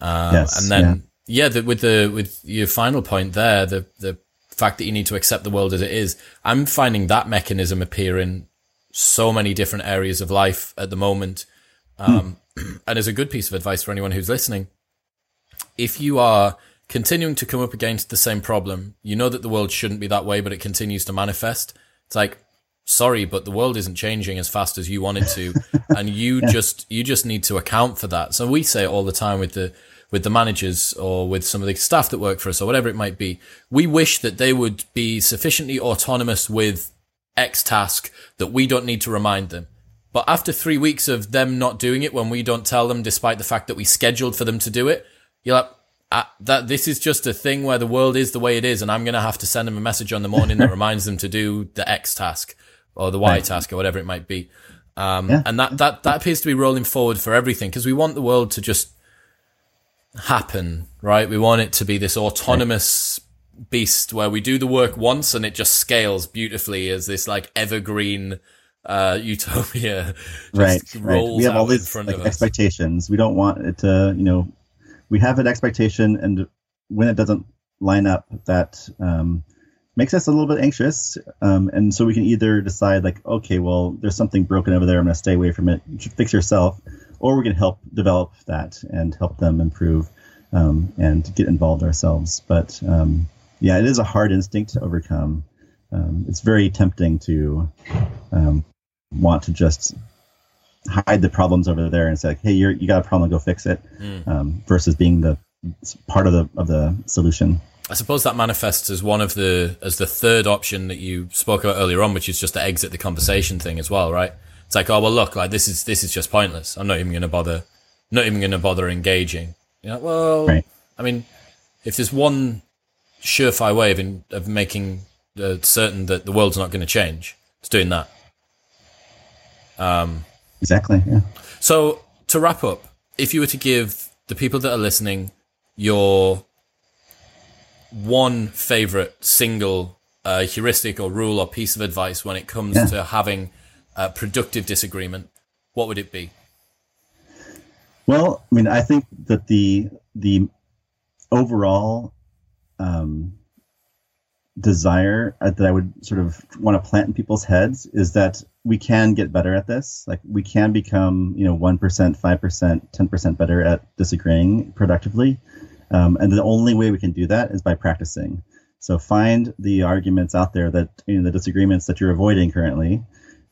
Uh, yes, and then, yeah, yeah the, with the, with your final point there, the, the fact that you need to accept the world as it is. I'm finding that mechanism appear in so many different areas of life at the moment. Um, hmm. And as a good piece of advice for anyone who's listening, if you are continuing to come up against the same problem, you know that the world shouldn't be that way, but it continues to manifest. It's like, sorry, but the world isn't changing as fast as you want it to. and you yeah. just, you just need to account for that. So we say it all the time with the, with the managers or with some of the staff that work for us or whatever it might be. We wish that they would be sufficiently autonomous with X task that we don't need to remind them. But after three weeks of them not doing it when we don't tell them, despite the fact that we scheduled for them to do it, you're like, ah, that this is just a thing where the world is the way it is, and I'm going to have to send them a message on the morning that reminds them to do the X task or the Y task or whatever it might be. Um, yeah. And that, that, that appears to be rolling forward for everything because we want the world to just happen, right? We want it to be this autonomous right. beast where we do the work once and it just scales beautifully as this like evergreen uh, utopia. right, right. We have all these like, expectations. We don't want it to, you know, we have an expectation, and when it doesn't line up, that um, makes us a little bit anxious. Um, and so we can either decide, like, okay, well, there's something broken over there. I'm going to stay away from it. You should fix yourself or we can help develop that and help them improve um, and get involved ourselves. But um, yeah, it is a hard instinct to overcome. Um, it's very tempting to um, want to just hide the problems over there and say, like, "Hey, you you got a problem, go fix it," mm. versus being the part of the of the solution. I suppose that manifests as one of the as the third option that you spoke about earlier on, which is just to exit the conversation thing as well, right? It's like, oh well, look, like this is this is just pointless. I'm not even going to bother, not even going to bother engaging. You know, well, right. I mean, if there's one surefire way of in, of making uh, certain that the world's not going to change, it's doing that. Um, exactly. Yeah. So to wrap up, if you were to give the people that are listening your one favorite single uh, heuristic or rule or piece of advice when it comes yeah. to having uh, productive disagreement, what would it be? Well, I mean, I think that the the overall um, desire that I would sort of want to plant in people's heads is that we can get better at this. Like we can become, you know, one percent, five percent, ten percent better at disagreeing productively, um, and the only way we can do that is by practicing. So find the arguments out there that you know the disagreements that you're avoiding currently,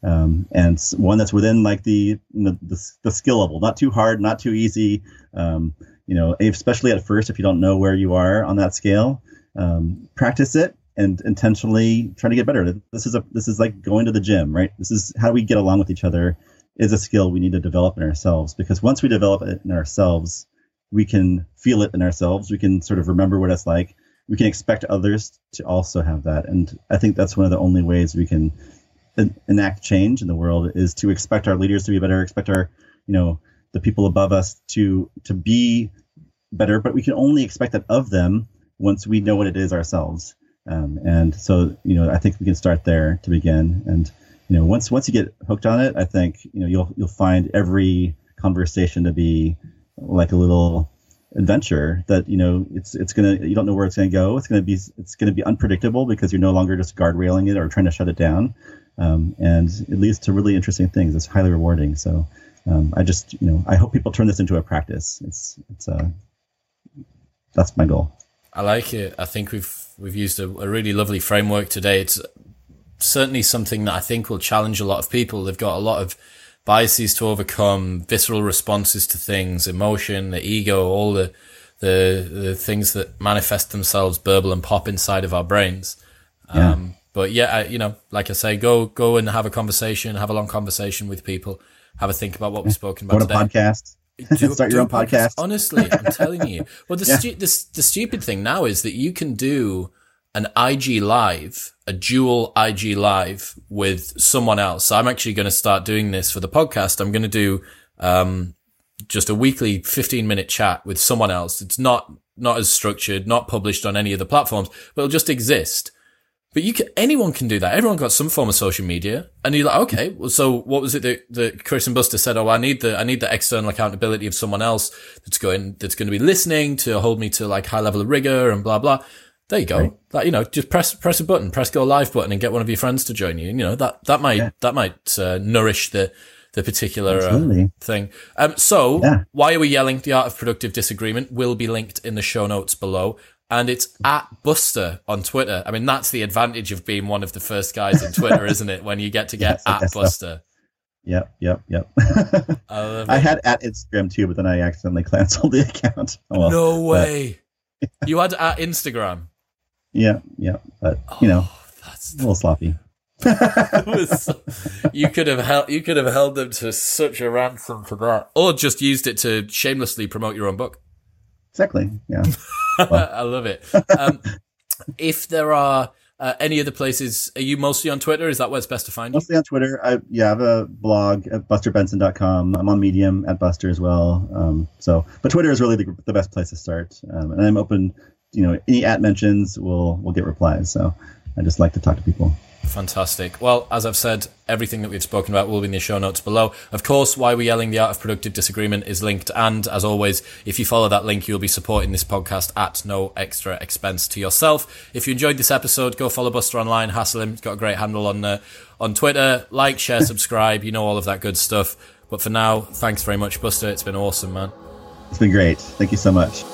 um, and one that's within like the, the, the the skill level, not too hard, not too easy. Um, you know, especially at first, if you don't know where you are on that scale, um, practice it and intentionally try to get better. This is a this is like going to the gym, right? This is how we get along with each other is a skill we need to develop in ourselves because once we develop it in ourselves, we can feel it in ourselves. We can sort of remember what it's like. We can expect others to also have that, and I think that's one of the only ways we can enact change in the world is to expect our leaders to be better, expect our, you know, the people above us to to be better, but we can only expect that of them once we know what it is ourselves. Um, and so, you know, I think we can start there to begin. And you know, once once you get hooked on it, I think you know you'll you'll find every conversation to be like a little adventure that you know it's it's gonna you don't know where it's gonna go it's gonna be it's gonna be unpredictable because you're no longer just guardrailing it or trying to shut it down um, and it leads to really interesting things. It's highly rewarding. So um, i just you know i hope people turn this into a practice. It's it's uh that's my goal. I like it. I think we've we've used a, a really lovely framework today. It's certainly something that i think will challenge a lot of people. They've got a lot of biases to overcome, visceral responses to things, emotion, the ego, all the, the, the things that manifest themselves, burble and pop inside of our brains. Yeah. Um, but yeah, I, you know, like I say, go, go and have a conversation, have a long conversation with people, have a think about what we've spoken about Go today. podcast. Do, Start your own podcast. podcast. Honestly, I'm telling you. Well, the, yeah. stu- the, the stupid thing now is that you can do an IG live, a dual IG live with someone else. So I'm actually going to start doing this for the podcast. I'm going to do, um, just a weekly 15 minute chat with someone else. It's not, not as structured, not published on any of the platforms, but it'll just exist. But you can, anyone can do that. Everyone got some form of social media. And you're like, okay, well, so what was it that, that Chris and Buster said? Oh, I need the, I need the external accountability of someone else that's going, that's going to be listening to hold me to like high level of rigor and blah, blah. There you go. Right. That you know, just press press a button, press go live button, and get one of your friends to join you. And, you know that that might yeah. that might uh, nourish the the particular uh, thing. Um, so yeah. why are we yelling? The art of productive disagreement will be linked in the show notes below. And it's at Buster on Twitter. I mean, that's the advantage of being one of the first guys in Twitter, isn't it? When you get to get yes, at Buster. Yep, yep, yep. I, I, had at Instagram too, but then I accidentally canceled the account. Oh, well, no way. But... you had at Instagram. Yeah, yeah, but oh, you know, oh, that's a little sloppy. so, you could have held you could have held them to such a ransom for that, or just used it to shamelessly promote your own book. Exactly. Yeah. I love it. Um, if there are uh, any other places, are you mostly on Twitter? Is that where it's best to find you? Mostly on Twitter. I yeah, I have a blog at busterbenson.com. I'm on Medium at Buster as well. Um, so, but Twitter is really the, the best place to start. Um, and I'm open you know any at mentions will will get replies. So I just like to talk to people. Fantastic. Well, as I've said, everything that we've spoken about will be in the show notes below. Of course, why we're yelling the art of productive disagreement is linked. And as always, if you follow that link, you'll be supporting this podcast at no extra expense to yourself. If you enjoyed this episode, go follow Buster online, hassle him. He's got a great handle on, uh, on Twitter. Like, share, subscribe. You know, all of that good stuff. But for now, thanks very much, Buster. It's been awesome, man. It's been great. Thank you so much.